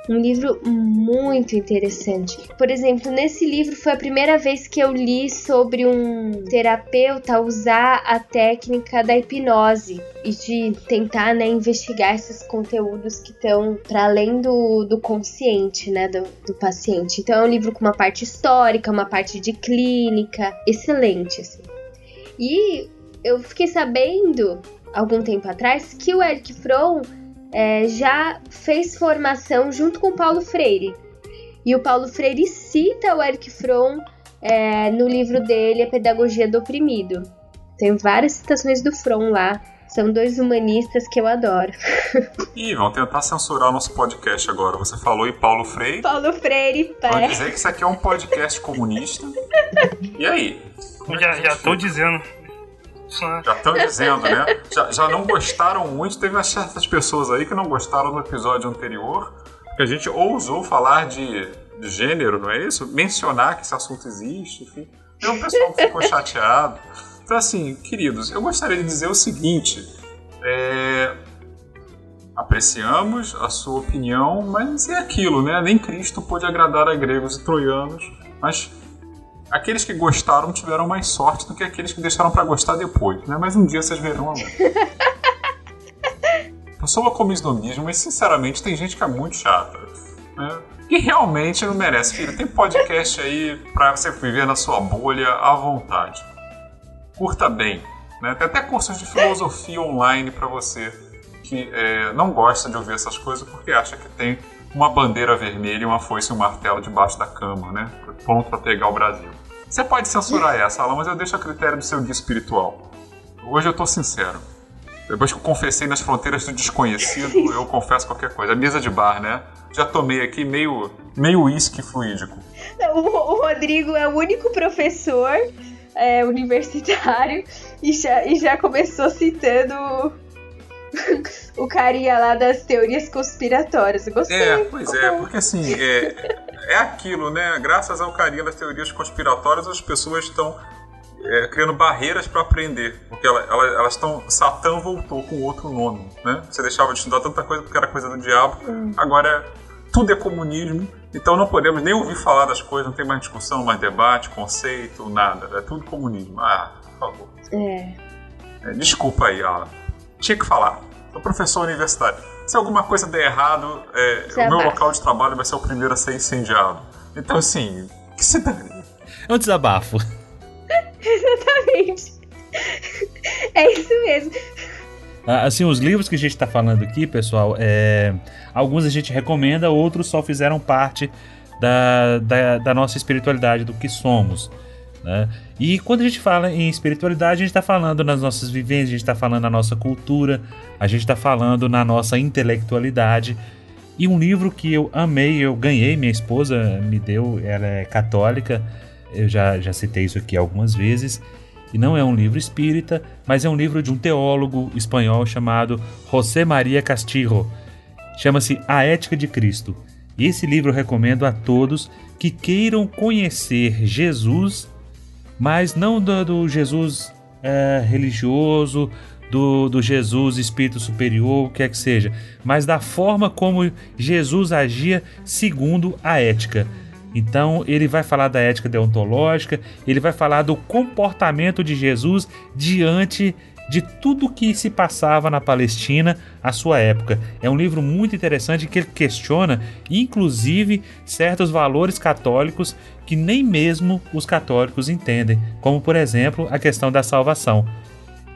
um livro muito interessante. Por exemplo, nesse livro foi a primeira vez que eu li sobre um terapeuta usar a técnica da hipnose e de tentar né, investigar esses conteúdos que estão para além do, do consciente né, do, do paciente. Então é um livro com uma parte histórica, uma parte de clínica, excelente. Assim. E eu fiquei sabendo algum tempo atrás que o Eric Fromm é, já fez formação junto com o Paulo Freire. E o Paulo Freire cita o Eric Fromm é, no livro dele, A Pedagogia do Oprimido. Tem várias citações do Fromm lá. São dois humanistas que eu adoro. Ih, vão tentar censurar o nosso podcast agora. Você falou em Paulo Freire. Paulo Freire, pai. Vão dizer que isso aqui é um podcast comunista. E aí? Já, já tô dizendo. Já estão dizendo, né? Já, já não gostaram muito. Teve certas pessoas aí que não gostaram do episódio anterior, que a gente ousou falar de, de gênero, não é isso? Mencionar que esse assunto existe, enfim. Tem um pessoal que ficou chateado. Então, assim, queridos, eu gostaria de dizer o seguinte: é... apreciamos a sua opinião, mas é aquilo, né? Nem Cristo pôde agradar a gregos e troianos, mas aqueles que gostaram tiveram mais sorte do que aqueles que deixaram para gostar depois, né? Mas um dia vocês verão a luz. Eu sou como islamismo, mas sinceramente tem gente que é muito chata. Né? E realmente não merece, filho. Tem podcast aí pra você viver na sua bolha à vontade. Curta bem. Né? Tem até cursos de filosofia online para você que é, não gosta de ouvir essas coisas porque acha que tem uma bandeira vermelha, uma foice e um martelo debaixo da cama, né? Pronto para pegar o Brasil. Você pode censurar essa, Alan, mas eu deixo a critério do seu guia espiritual. Hoje eu tô sincero. Depois que eu confessei nas fronteiras do desconhecido, eu confesso qualquer coisa. A mesa de bar, né? Já tomei aqui meio meio uísque fluídico. O, o, Rodrigo é o único professor é, universitário e já, e já começou citando o carinha lá das teorias conspiratórias. Eu gostei. É, pois é, porque assim, é, é aquilo, né? Graças ao carinha das teorias conspiratórias, as pessoas estão é, criando barreiras para aprender. Porque ela, ela, elas estão. Satã voltou com outro nome, né? Você deixava de estudar tanta coisa porque era coisa do diabo, hum. agora tudo é comunismo. Então não podemos nem ouvir falar das coisas, não tem mais discussão, mais debate, conceito, nada. É tudo comunismo. Ah, por favor. É. é desculpa aí, Alan tinha que falar. Sou professor universitário. Se alguma coisa der errado, é, o meu local de trabalho vai ser o primeiro a ser incendiado. Então, assim, que se dane. É um desabafo. Exatamente. É isso mesmo. Ah, assim, os livros que a gente está falando aqui, pessoal, é, alguns a gente recomenda, outros só fizeram parte da, da, da nossa espiritualidade, do que somos. Né? E quando a gente fala em espiritualidade, a gente está falando nas nossas vivências, a gente está falando na nossa cultura, a gente está falando na nossa intelectualidade. E um livro que eu amei, eu ganhei, minha esposa me deu, ela é católica, eu já, já citei isso aqui algumas vezes. E não é um livro espírita, mas é um livro de um teólogo espanhol chamado José Maria Castillo. Chama-se A Ética de Cristo. E esse livro eu recomendo a todos que queiram conhecer Jesus mas não do, do Jesus é, religioso, do, do Jesus espírito superior, o que é que seja, mas da forma como Jesus agia segundo a ética. Então, ele vai falar da ética deontológica, ele vai falar do comportamento de Jesus diante de tudo que se passava na Palestina à sua época. É um livro muito interessante que ele questiona, inclusive, certos valores católicos que nem mesmo os católicos entendem, como por exemplo a questão da salvação.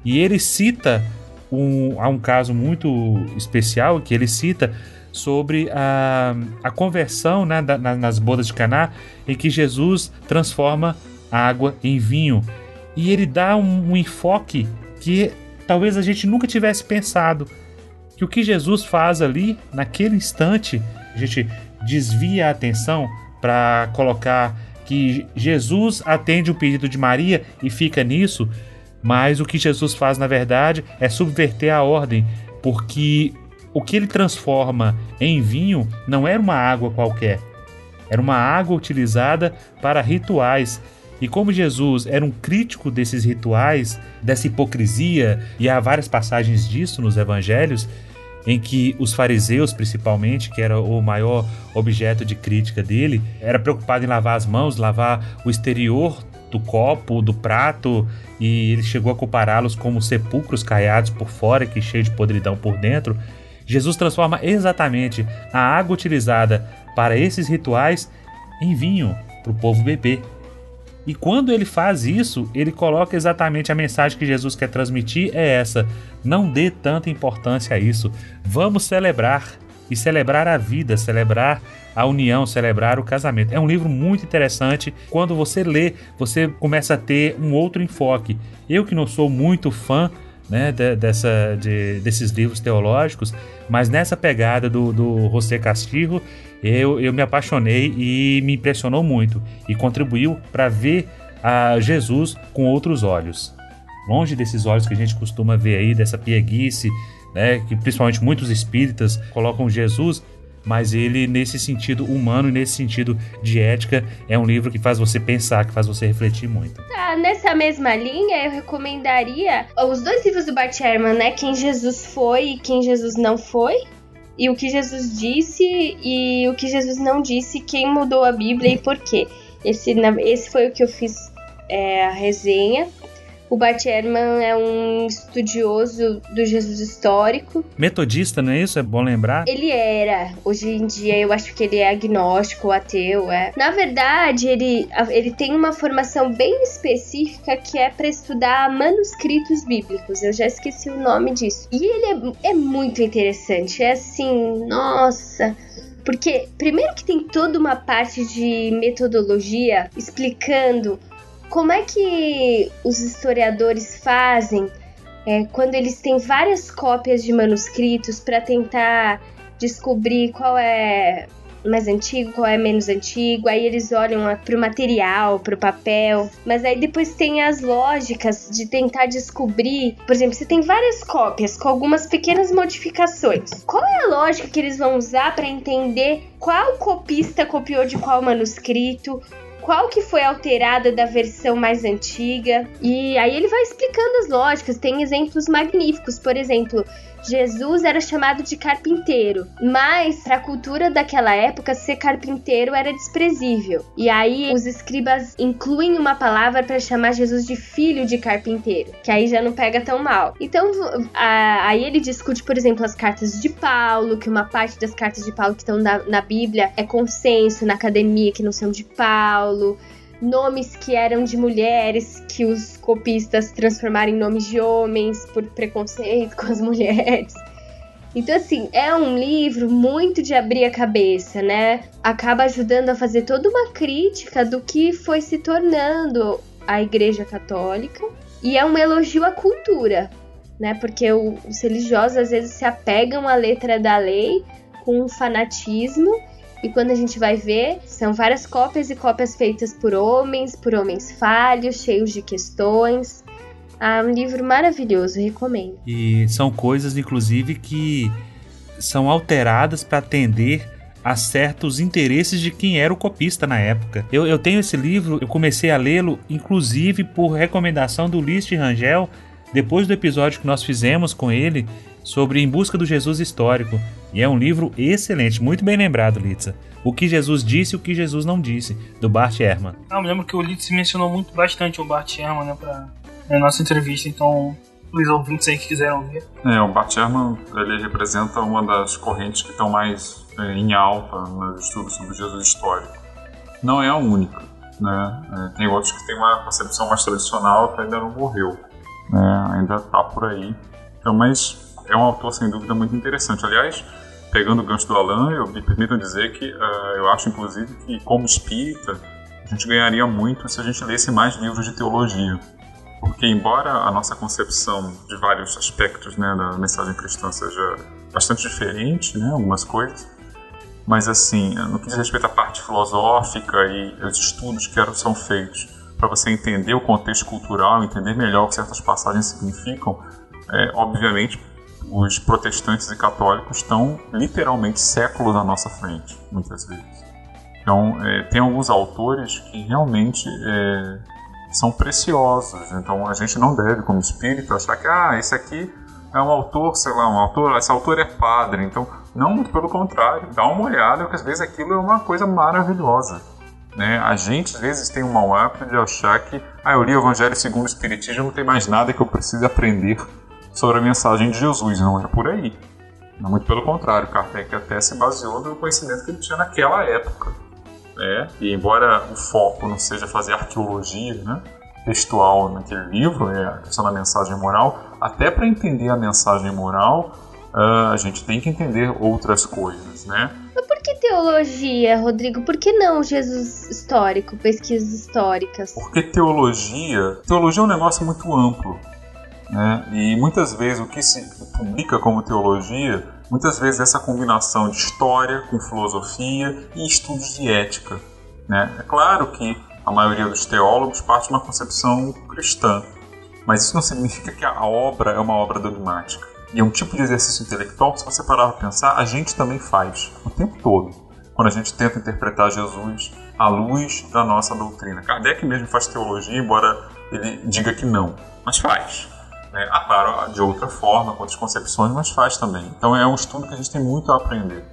E ele cita um, há um caso muito especial que ele cita sobre a, a conversão né, da, nas bodas de Caná, em que Jesus transforma água em vinho. E ele dá um, um enfoque que talvez a gente nunca tivesse pensado. Que o que Jesus faz ali, naquele instante, a gente desvia a atenção para colocar que Jesus atende o pedido de Maria e fica nisso, mas o que Jesus faz na verdade é subverter a ordem, porque o que ele transforma em vinho não era uma água qualquer, era uma água utilizada para rituais. E como Jesus era um crítico desses rituais, dessa hipocrisia, e há várias passagens disso nos evangelhos, em que os fariseus, principalmente, que era o maior objeto de crítica dele, era preocupado em lavar as mãos, lavar o exterior do copo, do prato, e ele chegou a compará-los como sepulcros caiados por fora, que cheio de podridão por dentro. Jesus transforma exatamente a água utilizada para esses rituais em vinho para o povo beber. E quando ele faz isso, ele coloca exatamente a mensagem que Jesus quer transmitir é essa: não dê tanta importância a isso. Vamos celebrar e celebrar a vida, celebrar a união, celebrar o casamento. É um livro muito interessante. Quando você lê, você começa a ter um outro enfoque. Eu que não sou muito fã né, de, dessa, de, desses livros teológicos, mas nessa pegada do, do José Castillo, eu, eu me apaixonei e me impressionou muito e contribuiu para ver a Jesus com outros olhos. Longe desses olhos que a gente costuma ver aí, dessa pieguice, né, que principalmente muitos espíritas colocam Jesus mas ele, nesse sentido humano e nesse sentido de ética, é um livro que faz você pensar, que faz você refletir muito. Tá, nessa mesma linha, eu recomendaria os dois livros do Bart Ehrman, né? Quem Jesus foi e quem Jesus não foi. E o que Jesus disse e o que Jesus não disse, quem mudou a Bíblia e por quê. Esse, esse foi o que eu fiz é, a resenha. O Bart Ehrman é um estudioso do Jesus histórico. Metodista, não é isso? É bom lembrar? Ele era. Hoje em dia eu acho que ele é agnóstico, ateu, é. Na verdade, ele, ele tem uma formação bem específica que é para estudar manuscritos bíblicos. Eu já esqueci o nome disso. E ele é, é muito interessante. É assim, nossa. Porque, primeiro, que tem toda uma parte de metodologia explicando como é que os historiadores fazem é, quando eles têm várias cópias de manuscritos para tentar descobrir qual é mais antigo, qual é menos antigo, aí eles olham para o material, para o papel, mas aí depois tem as lógicas de tentar descobrir, por exemplo, você tem várias cópias com algumas pequenas modificações. Qual é a lógica que eles vão usar para entender qual copista copiou de qual manuscrito? Qual que foi alterada da versão mais antiga. E aí ele vai explicando as lógicas, tem exemplos magníficos, por exemplo, Jesus era chamado de carpinteiro, mas para a cultura daquela época ser carpinteiro era desprezível. E aí os escribas incluem uma palavra para chamar Jesus de filho de carpinteiro, que aí já não pega tão mal. Então a, aí ele discute, por exemplo, as cartas de Paulo, que uma parte das cartas de Paulo que estão na, na Bíblia é consenso na academia que não são de Paulo nomes que eram de mulheres que os copistas transformaram em nomes de homens por preconceito com as mulheres. Então, assim, é um livro muito de abrir a cabeça, né? Acaba ajudando a fazer toda uma crítica do que foi se tornando a Igreja Católica. E é um elogio à cultura, né? Porque os religiosos às vezes se apegam à letra da lei com um fanatismo e quando a gente vai ver, são várias cópias e cópias feitas por homens, por homens falhos, cheios de questões. Ah, um livro maravilhoso, recomendo. E são coisas, inclusive, que são alteradas para atender a certos interesses de quem era o copista na época. Eu, eu tenho esse livro, eu comecei a lê-lo, inclusive por recomendação do List Rangel, depois do episódio que nós fizemos com ele sobre Em Busca do Jesus Histórico. E é um livro excelente, muito bem lembrado, Litza. O que Jesus disse e o que Jesus não disse, do Bart Ehrman. Ah, eu me lembro que o Litz mencionou muito bastante o Bart Ehrman, né, pra, na nossa entrevista, então os ouvintes aí que quiseram ver. É, o Bart Ehrman, ele representa uma das correntes que estão mais é, em alta nos estudos sobre Jesus histórico. Não é a única, né? É, tem outros que têm uma concepção mais tradicional que ainda não morreu, né? Ainda está por aí. Então, mas é um autor sem dúvida muito interessante. Aliás, pegando o gancho do Alan, eu me permito dizer que uh, eu acho, inclusive, que como espírita, a gente ganharia muito se a gente lesse mais livros de teologia. Porque, embora a nossa concepção de vários aspectos né, da mensagem cristã seja bastante diferente, né, algumas coisas, mas, assim, no que diz respeito à parte filosófica e os estudos que eram, são feitos para você entender o contexto cultural, entender melhor o que certas passagens significam, é, obviamente os protestantes e católicos estão literalmente séculos à nossa frente, muitas vezes. Então, é, tem alguns autores que realmente é, são preciosos. Então, a gente não deve, como espírito, achar que ah, esse aqui é um autor, sei lá, um autor, esse autor é padre. Então, não, muito pelo contrário, dá uma olhada, porque às vezes aquilo é uma coisa maravilhosa. Né? A gente, às vezes, tem um mau hábito de achar que ah, eu li o Evangelho segundo o Espiritismo, não tem mais nada que eu precise aprender sobre a mensagem de Jesus. Não é por aí. Muito pelo contrário, Kardec até se baseou no conhecimento que ele tinha naquela época. Né? E embora o foco não seja fazer arqueologia né, textual naquele livro, é a questão da mensagem moral, até para entender a mensagem moral, uh, a gente tem que entender outras coisas. Né? Mas por que teologia, Rodrigo? Por que não Jesus histórico, pesquisas históricas? Porque teologia, teologia é um negócio muito amplo. Né? E muitas vezes o que se publica como teologia, muitas vezes essa combinação de história com filosofia e estudos de ética. Né? É claro que a maioria dos teólogos parte de uma concepção cristã, mas isso não significa que a obra é uma obra dogmática. E é um tipo de exercício intelectual que, se você parar para pensar, a gente também faz o tempo todo. Quando a gente tenta interpretar Jesus à luz da nossa doutrina. Kardec mesmo faz teologia, embora ele diga que não, mas faz. Né? Ah, claro, de outra forma, com outras concepções, mas faz também. Então é um estudo que a gente tem muito a aprender.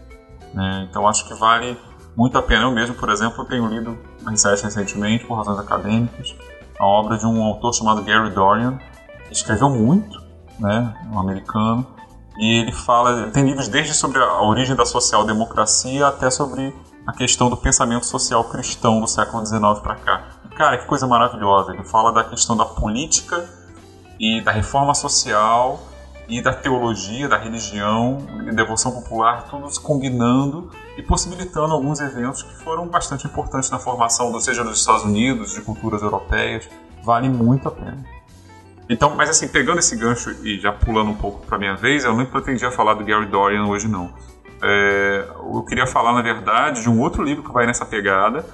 Né? Então acho que vale muito a pena. Eu mesmo, por exemplo, tenho lido recentemente, por razões acadêmicas, a obra de um autor chamado Gary Dorian, que escreveu muito, né? um americano, e ele fala, tem livros desde sobre a origem da social-democracia até sobre a questão do pensamento social cristão do século XIX para cá. E, cara, que coisa maravilhosa! Ele fala da questão da política e da reforma social e da teologia, da religião e devoção popular, todos combinando e possibilitando alguns eventos que foram bastante importantes na formação, ou seja, dos Estados Unidos, de culturas europeias. Vale muito a pena. Então, mas assim, pegando esse gancho e já pulando um pouco para minha vez, eu não pretendia falar do Gary Dorian hoje não. É, eu queria falar, na verdade, de um outro livro que vai nessa pegada,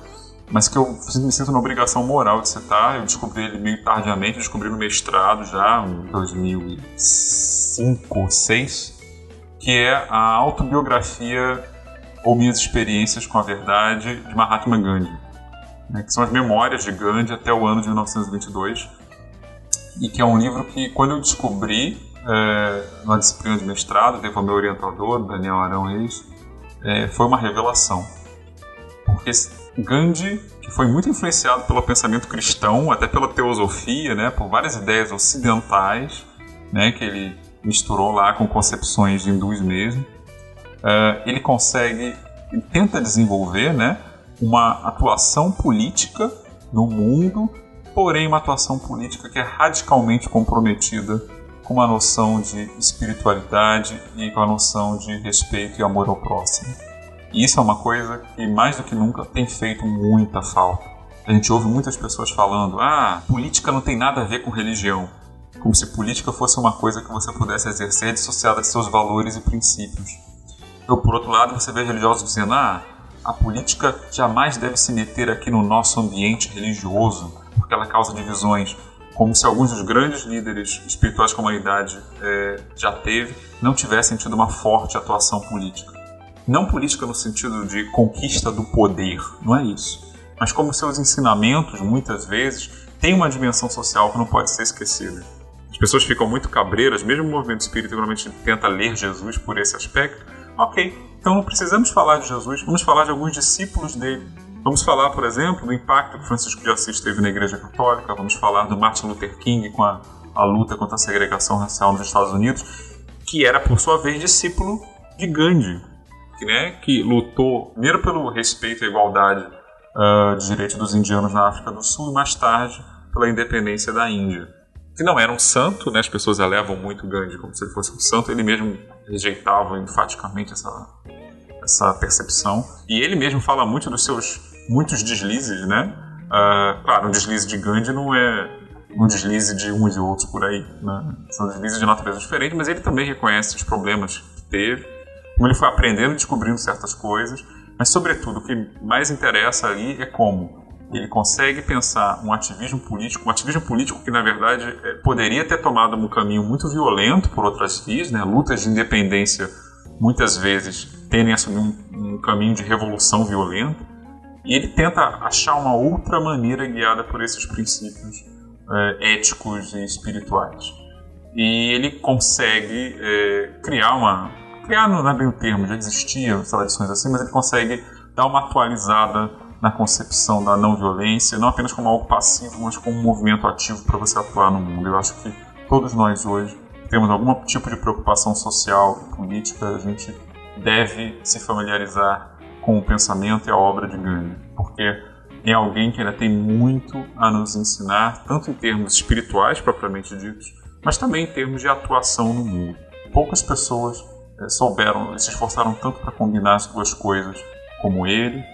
mas que eu me sinto na obrigação moral de citar. Eu descobri ele meio tardiamente, descobri no mestrado já, em 2005 ou 2006, que é a autobiografia ou minhas experiências com a verdade de Mahatma Gandhi, né, que são as memórias de Gandhi até o ano de 1922, e que é um livro que, quando eu descobri é, na disciplina de mestrado, ao meu orientador, Daniel Arão Reis, é, foi uma revelação. Porque Gandhi, que foi muito influenciado pelo pensamento cristão, até pela teosofia, né, por várias ideias ocidentais, né, que ele misturou lá com concepções hindus mesmo, uh, ele consegue, ele tenta desenvolver, né, uma atuação política no mundo, porém uma atuação política que é radicalmente comprometida com uma noção de espiritualidade e com a noção de respeito e amor ao próximo. E isso é uma coisa que mais do que nunca tem feito muita falta. A gente ouve muitas pessoas falando: ah, política não tem nada a ver com religião. Como se política fosse uma coisa que você pudesse exercer dissociada de seus valores e princípios. Ou por outro lado, você vê religiosos dizendo: ah, a política jamais deve se meter aqui no nosso ambiente religioso, porque ela causa divisões. Como se alguns dos grandes líderes espirituais que a humanidade é, já teve não tivessem tido uma forte atuação política. Não política no sentido de conquista do poder, não é isso. Mas como seus ensinamentos, muitas vezes, têm uma dimensão social que não pode ser esquecida. As pessoas ficam muito cabreiras, mesmo o movimento espírita normalmente tenta ler Jesus por esse aspecto. Ok, então precisamos falar de Jesus, vamos falar de alguns discípulos dele. Vamos falar, por exemplo, do impacto que Francisco de Assis teve na Igreja Católica, vamos falar do Martin Luther King com a, a luta contra a segregação racial nos Estados Unidos, que era, por sua vez, discípulo de Gandhi, né, que lutou primeiro pelo respeito à igualdade uh, de direitos dos indianos na África do Sul e mais tarde pela independência da Índia. Que não era um santo, né, as pessoas elevam muito Gandhi como se ele fosse um santo, ele mesmo rejeitava enfaticamente essa, essa percepção. E ele mesmo fala muito dos seus muitos deslizes, né? Uh, claro, um deslize de Gandhi não é um deslize de uns e outros por aí, né? São deslizes de natureza diferente, mas ele também reconhece os problemas que teve, como ele foi aprendendo descobrindo certas coisas, mas sobretudo o que mais interessa ali é como ele consegue pensar um ativismo político, um ativismo político que na verdade é, poderia ter tomado um caminho muito violento por outras vias, né? lutas de independência muitas vezes tendem a assumir um, um caminho de revolução violenta, e ele tenta achar uma outra maneira guiada por esses princípios é, éticos e espirituais. E ele consegue é, criar uma. Criar não é bem o termo, já existiam tradições assim, mas ele consegue dar uma atualizada na concepção da não violência, não apenas como algo passivo, mas como um movimento ativo para você atuar no mundo. Eu acho que todos nós hoje temos algum tipo de preocupação social e política, a gente deve se familiarizar com o pensamento e a obra de Gandhi, porque é alguém que ainda tem muito a nos ensinar, tanto em termos espirituais propriamente ditos, mas também em termos de atuação no mundo. Poucas pessoas souberam, se esforçaram tanto para combinar as duas coisas como ele,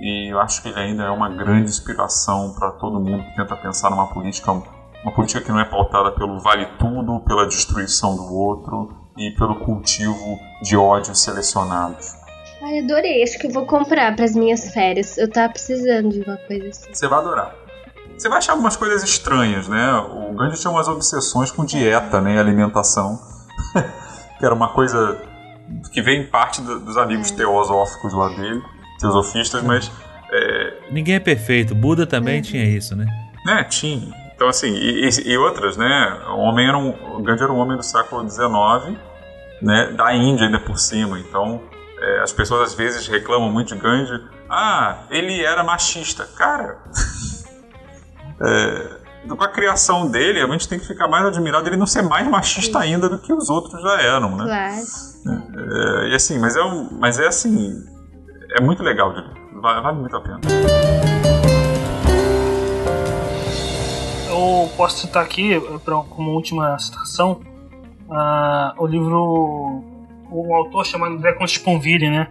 e eu acho que ele ainda é uma grande inspiração para todo mundo que tenta pensar numa política, uma política que não é pautada pelo vale tudo, pela destruição do outro e pelo cultivo de ódios selecionados. Ai, adorei. Acho que eu vou comprar para as minhas férias. Eu tava precisando de uma coisa assim. Você vai adorar. Você vai achar algumas coisas estranhas, né? O Gandhi tinha umas obsessões com dieta, né? Alimentação. que era uma coisa que vem em parte dos amigos é. teosóficos lá dele teosofistas, mas. É... Ninguém é perfeito. Buda também é. tinha isso, né? É, tinha. Então, assim, e, e, outras, né? O homem era um. O Gandhi era um homem do século XIX, né? Da Índia ainda por cima. Então, é, as pessoas às vezes reclamam muito de Gandhi. Ah, ele era machista. Cara. é, com a criação dele, a gente tem que ficar mais admirado ele não ser mais machista ainda do que os outros já eram, né? Claro. É, e assim, mas é, um, mas é assim, é muito legal. Vale, vale muito a pena. Eu posso citar aqui, pra, como última citação, uh, o livro. Um autor chamado André Consponville, né?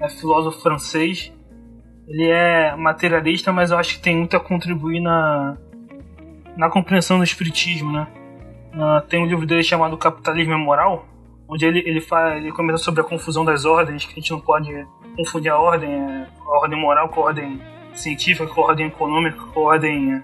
É filósofo francês. Ele é materialista, mas eu acho que tem muito a contribuir na, na compreensão do espiritismo, né? Uh, tem um livro dele chamado Capitalismo é Moral, onde ele, ele, fala, ele comenta sobre a confusão das ordens, que a gente não pode confundir a ordem, a ordem moral com a ordem científica, com a ordem econômica, com a ordem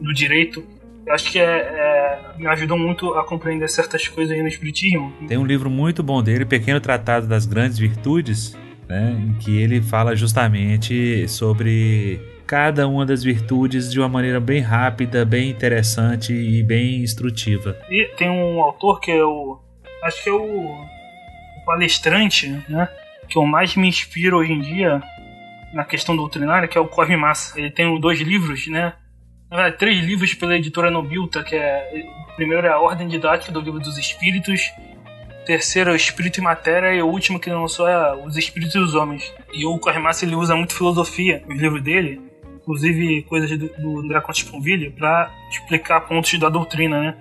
do direito. Eu acho que é, é, me ajudou muito a compreender certas coisas no Espiritismo. Tem um livro muito bom dele, Pequeno Tratado das Grandes Virtudes, né, em que ele fala justamente sobre cada uma das virtudes de uma maneira bem rápida, bem interessante e bem instrutiva. E tem um autor que é o. Acho que é o, o palestrante, né? que eu mais me inspiro hoje em dia na questão doutrinária, que é o Cosme Massa. Ele tem dois livros, né? Verdade, três livros pela editora Nobilta, que é... O primeiro é a Ordem Didática do Livro dos Espíritos, terceiro é o Espírito e Matéria, e o último que lançou é Os Espíritos e os Homens. E o Cosme Massa, ele usa muito filosofia nos livros dele, inclusive coisas do, do André Conte Sponville, para explicar pontos da doutrina, né?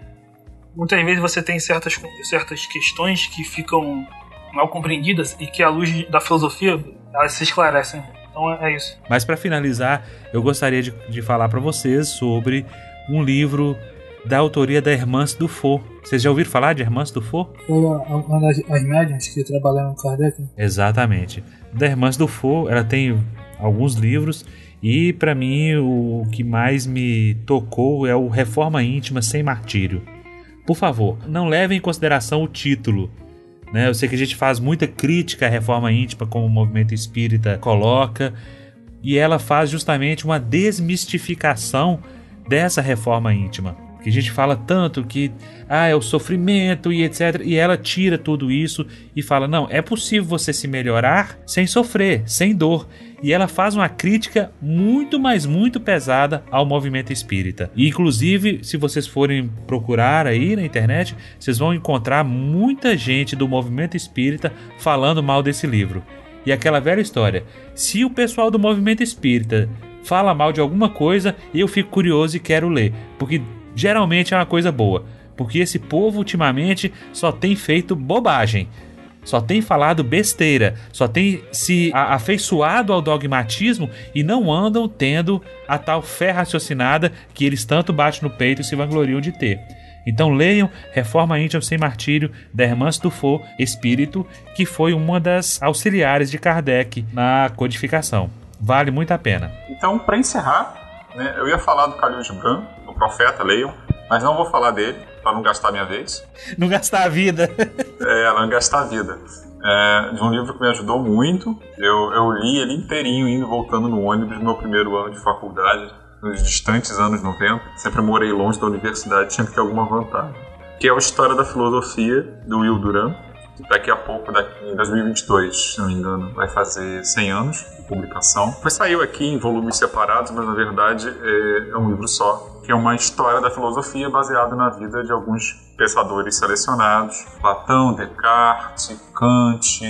Muitas vezes você tem certas, certas questões que ficam mal compreendidas e que à luz da filosofia elas se esclarecem. Então é, isso. Mas para finalizar, eu gostaria de, de falar para vocês sobre um livro da autoria da Hermance Dufour. Vocês já ouviram falar de Hermance Dufour? Foi uma das as médiums que trabalharam com Kardec. Exatamente. Da Hermance Dufour, ela tem alguns livros e para mim o que mais me tocou é o Reforma Íntima sem Martírio. Por favor, não leve em consideração o título, Né? Eu sei que a gente faz muita crítica à reforma íntima, como o movimento espírita coloca, e ela faz justamente uma desmistificação dessa reforma íntima. Que a gente fala tanto que ah, é o sofrimento e etc. E ela tira tudo isso e fala: não, é possível você se melhorar sem sofrer, sem dor. E ela faz uma crítica muito, mas muito pesada ao movimento espírita. E, inclusive, se vocês forem procurar aí na internet, vocês vão encontrar muita gente do movimento espírita falando mal desse livro. E aquela velha história: se o pessoal do movimento espírita fala mal de alguma coisa, eu fico curioso e quero ler, porque geralmente é uma coisa boa. Porque esse povo ultimamente só tem feito bobagem. Só tem falado besteira, só tem se afeiçoado ao dogmatismo e não andam tendo a tal fé raciocinada que eles tanto batem no peito e se vangloriam de ter. Então leiam Reforma Íntima Sem Martírio, da Hermance Dufault, Espírito, que foi uma das auxiliares de Kardec na codificação. Vale muito a pena. Então, para encerrar, né, eu ia falar do Calil Gibran, do Profeta, leiam, mas não vou falar dele, para não gastar minha vez. Não gastar a vida. é, não gastar a vida. É, de um livro que me ajudou muito. Eu, eu li ele inteirinho, indo voltando no ônibus no meu primeiro ano de faculdade nos distantes anos 90, sempre morei longe da universidade, tinha que alguma vantagem. Que é a História da Filosofia, do Will Duran, que daqui a pouco, daqui, em 2022, se não me engano, vai fazer 100 anos de publicação. Foi saiu aqui em volumes separados, mas na verdade é, é um livro só, que é uma história da filosofia baseada na vida de alguns pensadores selecionados: Platão, Descartes, Kant,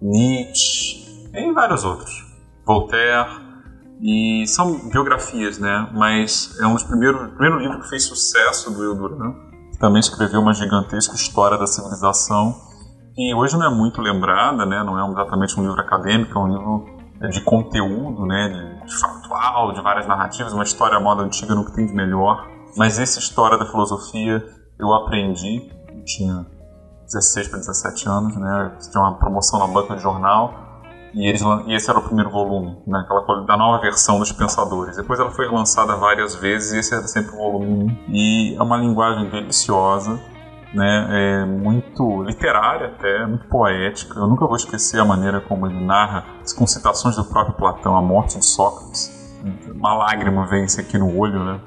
Nietzsche e vários outros. Voltaire, e são biografias, né? Mas é um dos primeiros primeiro livro que fez sucesso do Will Né? Também escreveu uma gigantesca história da civilização e hoje não é muito lembrada, né? Não é exatamente um livro acadêmico, é um livro de conteúdo, né? De, factual, de várias narrativas, uma história moda antiga no que tem de melhor. Mas essa história da filosofia eu aprendi, eu tinha 16 para 17 anos, né? Tinha uma promoção na banca de jornal e, eles, e esse era o primeiro volume, né, aquela, da nova versão dos Pensadores. Depois ela foi lançada várias vezes e esse era sempre o volume 1. E é uma linguagem deliciosa, né, é muito literária até, muito poética. Eu nunca vou esquecer a maneira como ele narra, com citações do próprio Platão, a morte de Sócrates. Uma lágrima vence aqui no olho, né,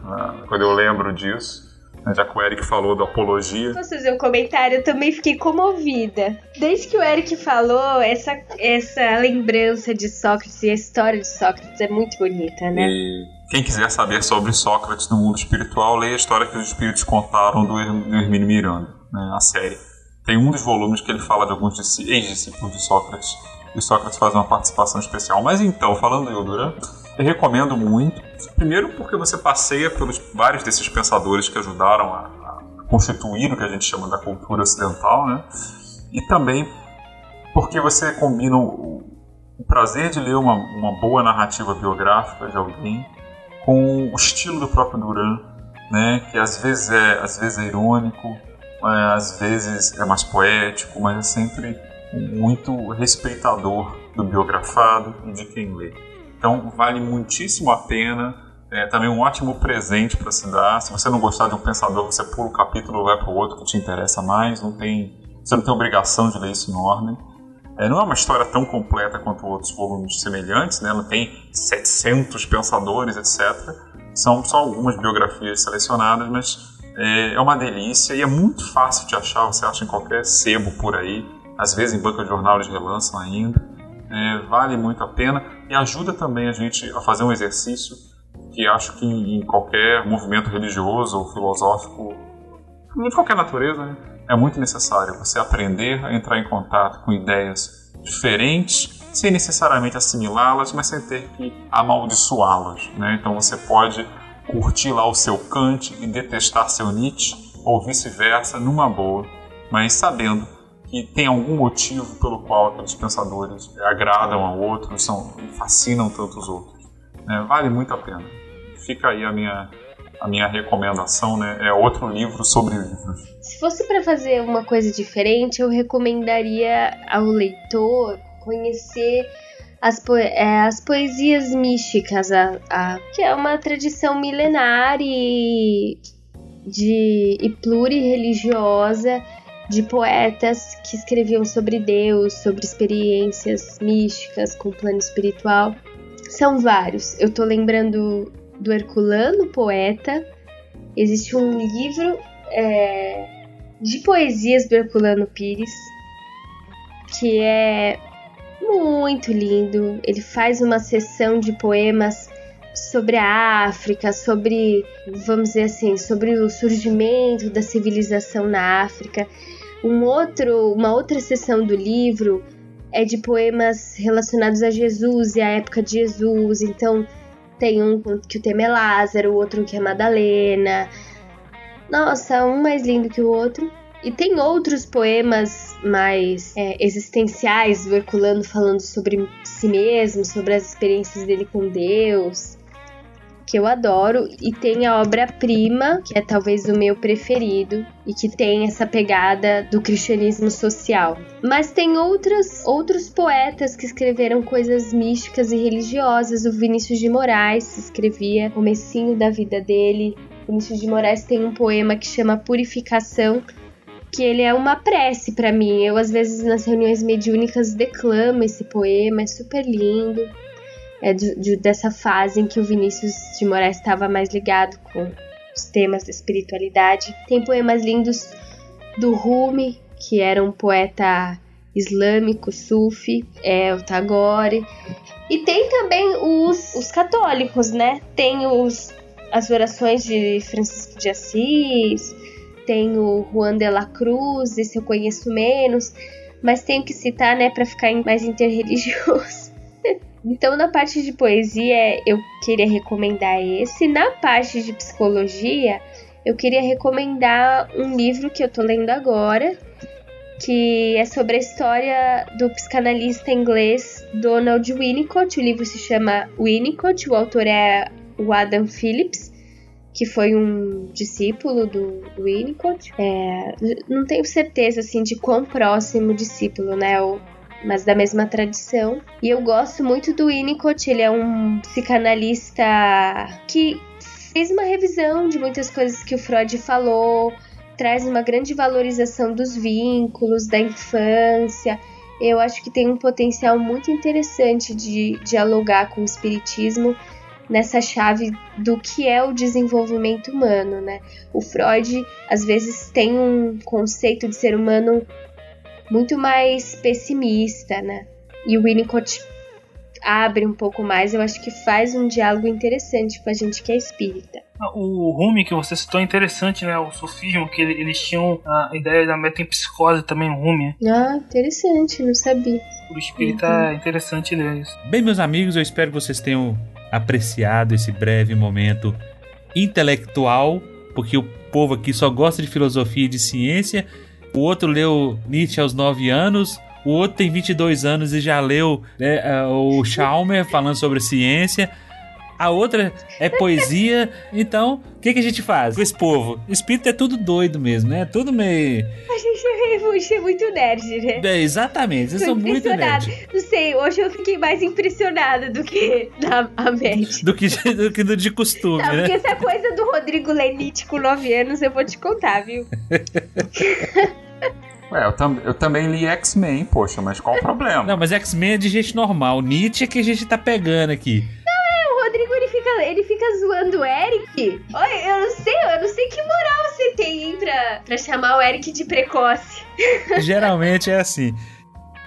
quando eu lembro disso já que o Eric falou da apologia. Posso fazer um comentário? Eu também fiquei comovida. Desde que o Eric falou, essa, essa lembrança de Sócrates e a história de Sócrates é muito bonita, né? E quem quiser saber sobre Sócrates no mundo espiritual, leia a história que os espíritos contaram do, Hermínio Miranda, né, a série. Tem um dos volumes que ele fala de alguns ex-discípulos de Sócrates. E Sócrates faz uma participação especial. Mas então, falando do Yodura, eu recomendo muito. Primeiro, porque você passeia pelos vários desses pensadores que ajudaram a, a constituir o que a gente chama da cultura ocidental, né? E também porque você combina o, o prazer de ler uma, uma, boa narrativa biográfica de alguém com o estilo do próprio Duran, né? Que às vezes é, às vezes é irônico, é, às vezes é mais poético, mas é sempre muito respeitador do biografado e de quem lê. Então vale muitíssimo a pena. É também um ótimo presente para se dar. Se você não gostar de um pensador, você pula o capítulo vai para o outro que te interessa mais. Não tem, você não tem obrigação de ler isso em ordem. É, não é uma história tão completa quanto outros volumes semelhantes, né? não tem 700 pensadores, etc. São só algumas biografias selecionadas, mas é, é uma delícia e é muito fácil de achar. Você acha em qualquer sebo por aí. Às vezes em banca de jornal eles relançam ainda é, vale muito a pena e ajuda também a gente a fazer um exercício que acho que em qualquer movimento religioso ou filosófico, de qualquer natureza, né, é muito necessário você aprender a entrar em contato com ideias diferentes, sem necessariamente assimilá-las, mas sem ter que amaldiçoá-las. Né? Então você pode curtir lá o seu Kant e detestar seu Nietzsche, ou vice-versa, numa boa, mas sabendo que tem algum motivo pelo qual aqueles pensadores agradam a outros, são, fascinam tantos outros. É, vale muito a pena. Fica aí a minha, a minha recomendação, né? É outro livro sobre livros. Se fosse para fazer uma coisa diferente, eu recomendaria ao leitor conhecer as, po é, as poesias místicas, a, a, que é uma tradição milenar e, de, e plurireligiosa de poetas que escreviam sobre Deus, sobre experiências místicas com o plano espiritual. São vários. Eu tô lembrando do Herculano, poeta. Existe um livro é, de poesias do Herculano Pires que é muito lindo. Ele faz uma sessão de poemas sobre a África, sobre, vamos dizer assim, sobre o surgimento da civilização na África. Um outro, uma outra sessão do livro é de poemas relacionados a Jesus e a época de Jesus. Então, tem um que o tema é Lázaro, outro que é Madalena. Nossa, um mais lindo que o outro. E tem outros poemas mais é, existenciais do Herculano falando sobre si mesmo, sobre as experiências dele com Deus que eu adoro, e tem a obra-prima, que é talvez o meu preferido, e que tem essa pegada do cristianismo social. Mas tem outras, outros poetas que escreveram coisas místicas e religiosas. O Vinícius de Moraes escrevia o comecinho da vida dele. Vinícius de Moraes tem um poema que chama Purificação, que ele é uma prece para mim. Eu às vezes nas reuniões mediúnicas declamo esse poema, é super lindo é, de, de, dessa fase em que o Vinícius de Moraes estava mais ligado com os temas da espiritualidade. Tem poemas lindos do Rumi, que era um poeta islâmico, sufi, é o Tagore. E tem também os, os católicos, né? Tem os, as orações de Francisco de Assis, tem o Juan de la Cruz, esse eu conheço menos, mas tenho que citar, né, para ficar mais interreligioso. Então, na parte de poesia, eu queria recomendar esse. Na parte de psicologia, eu queria recomendar um livro que eu tô lendo agora, que é sobre a história do psicanalista inglês Donald Winnicott. O livro se chama Winnicott, o autor é o Adam Phillips, que foi um discípulo do, Winnicott. É, não tenho certeza assim de quão próximo discípulo, né? O, mas da mesma tradição. E eu gosto muito do Winnicott, ele é um psicanalista que fez uma revisão de muitas coisas que o Freud falou, traz uma grande valorização dos vínculos, da infância. Eu acho que tem um potencial muito interessante de dialogar com o espiritismo nessa chave do que é o desenvolvimento humano, né? O Freud às vezes tem um conceito de ser humano muito mais pessimista, né? E o Winnicott abre um pouco mais, eu acho que faz um diálogo interessante com a gente que é espírita. O Rumi que você citou é interessante, né? O sufismo, que eles tinham a ideia da metempsicose também, o Rumi. Ah, interessante, não sabia. O espírita uhum. é interessante ler isso. Bem, meus amigos, eu espero que vocês tenham apreciado esse breve momento intelectual, porque o povo aqui só gosta de filosofia e de ciência o outro leu Nietzsche aos 9 anos, o outro tem 22 anos e já leu né, o Chalmer falando sobre ciência. A outra é poesia. Então, o que, que a gente faz com esse povo? Espírito é tudo doido mesmo, né? tudo meio. A gente é muito nerd, né? É, exatamente, vocês são muito nerd. Não sei, hoje eu fiquei mais impressionada do que na a média. Do que, do que do de costume, Não, né? Porque essa coisa do Rodrigo Lenite com 9 anos eu vou te contar, viu? Ué, eu, tam eu também li X-Men, poxa, mas qual o problema? Não, mas X-Men é de gente normal. Nietzsche é que a gente tá pegando aqui fica, ele fica zoando o Eric. Olha, eu não sei, eu não sei que moral você tem, hein, pra, pra chamar o Eric de precoce. Geralmente é assim.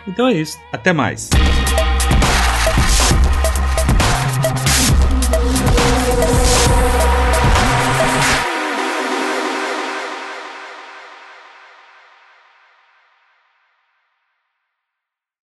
Então é isso. Até mais.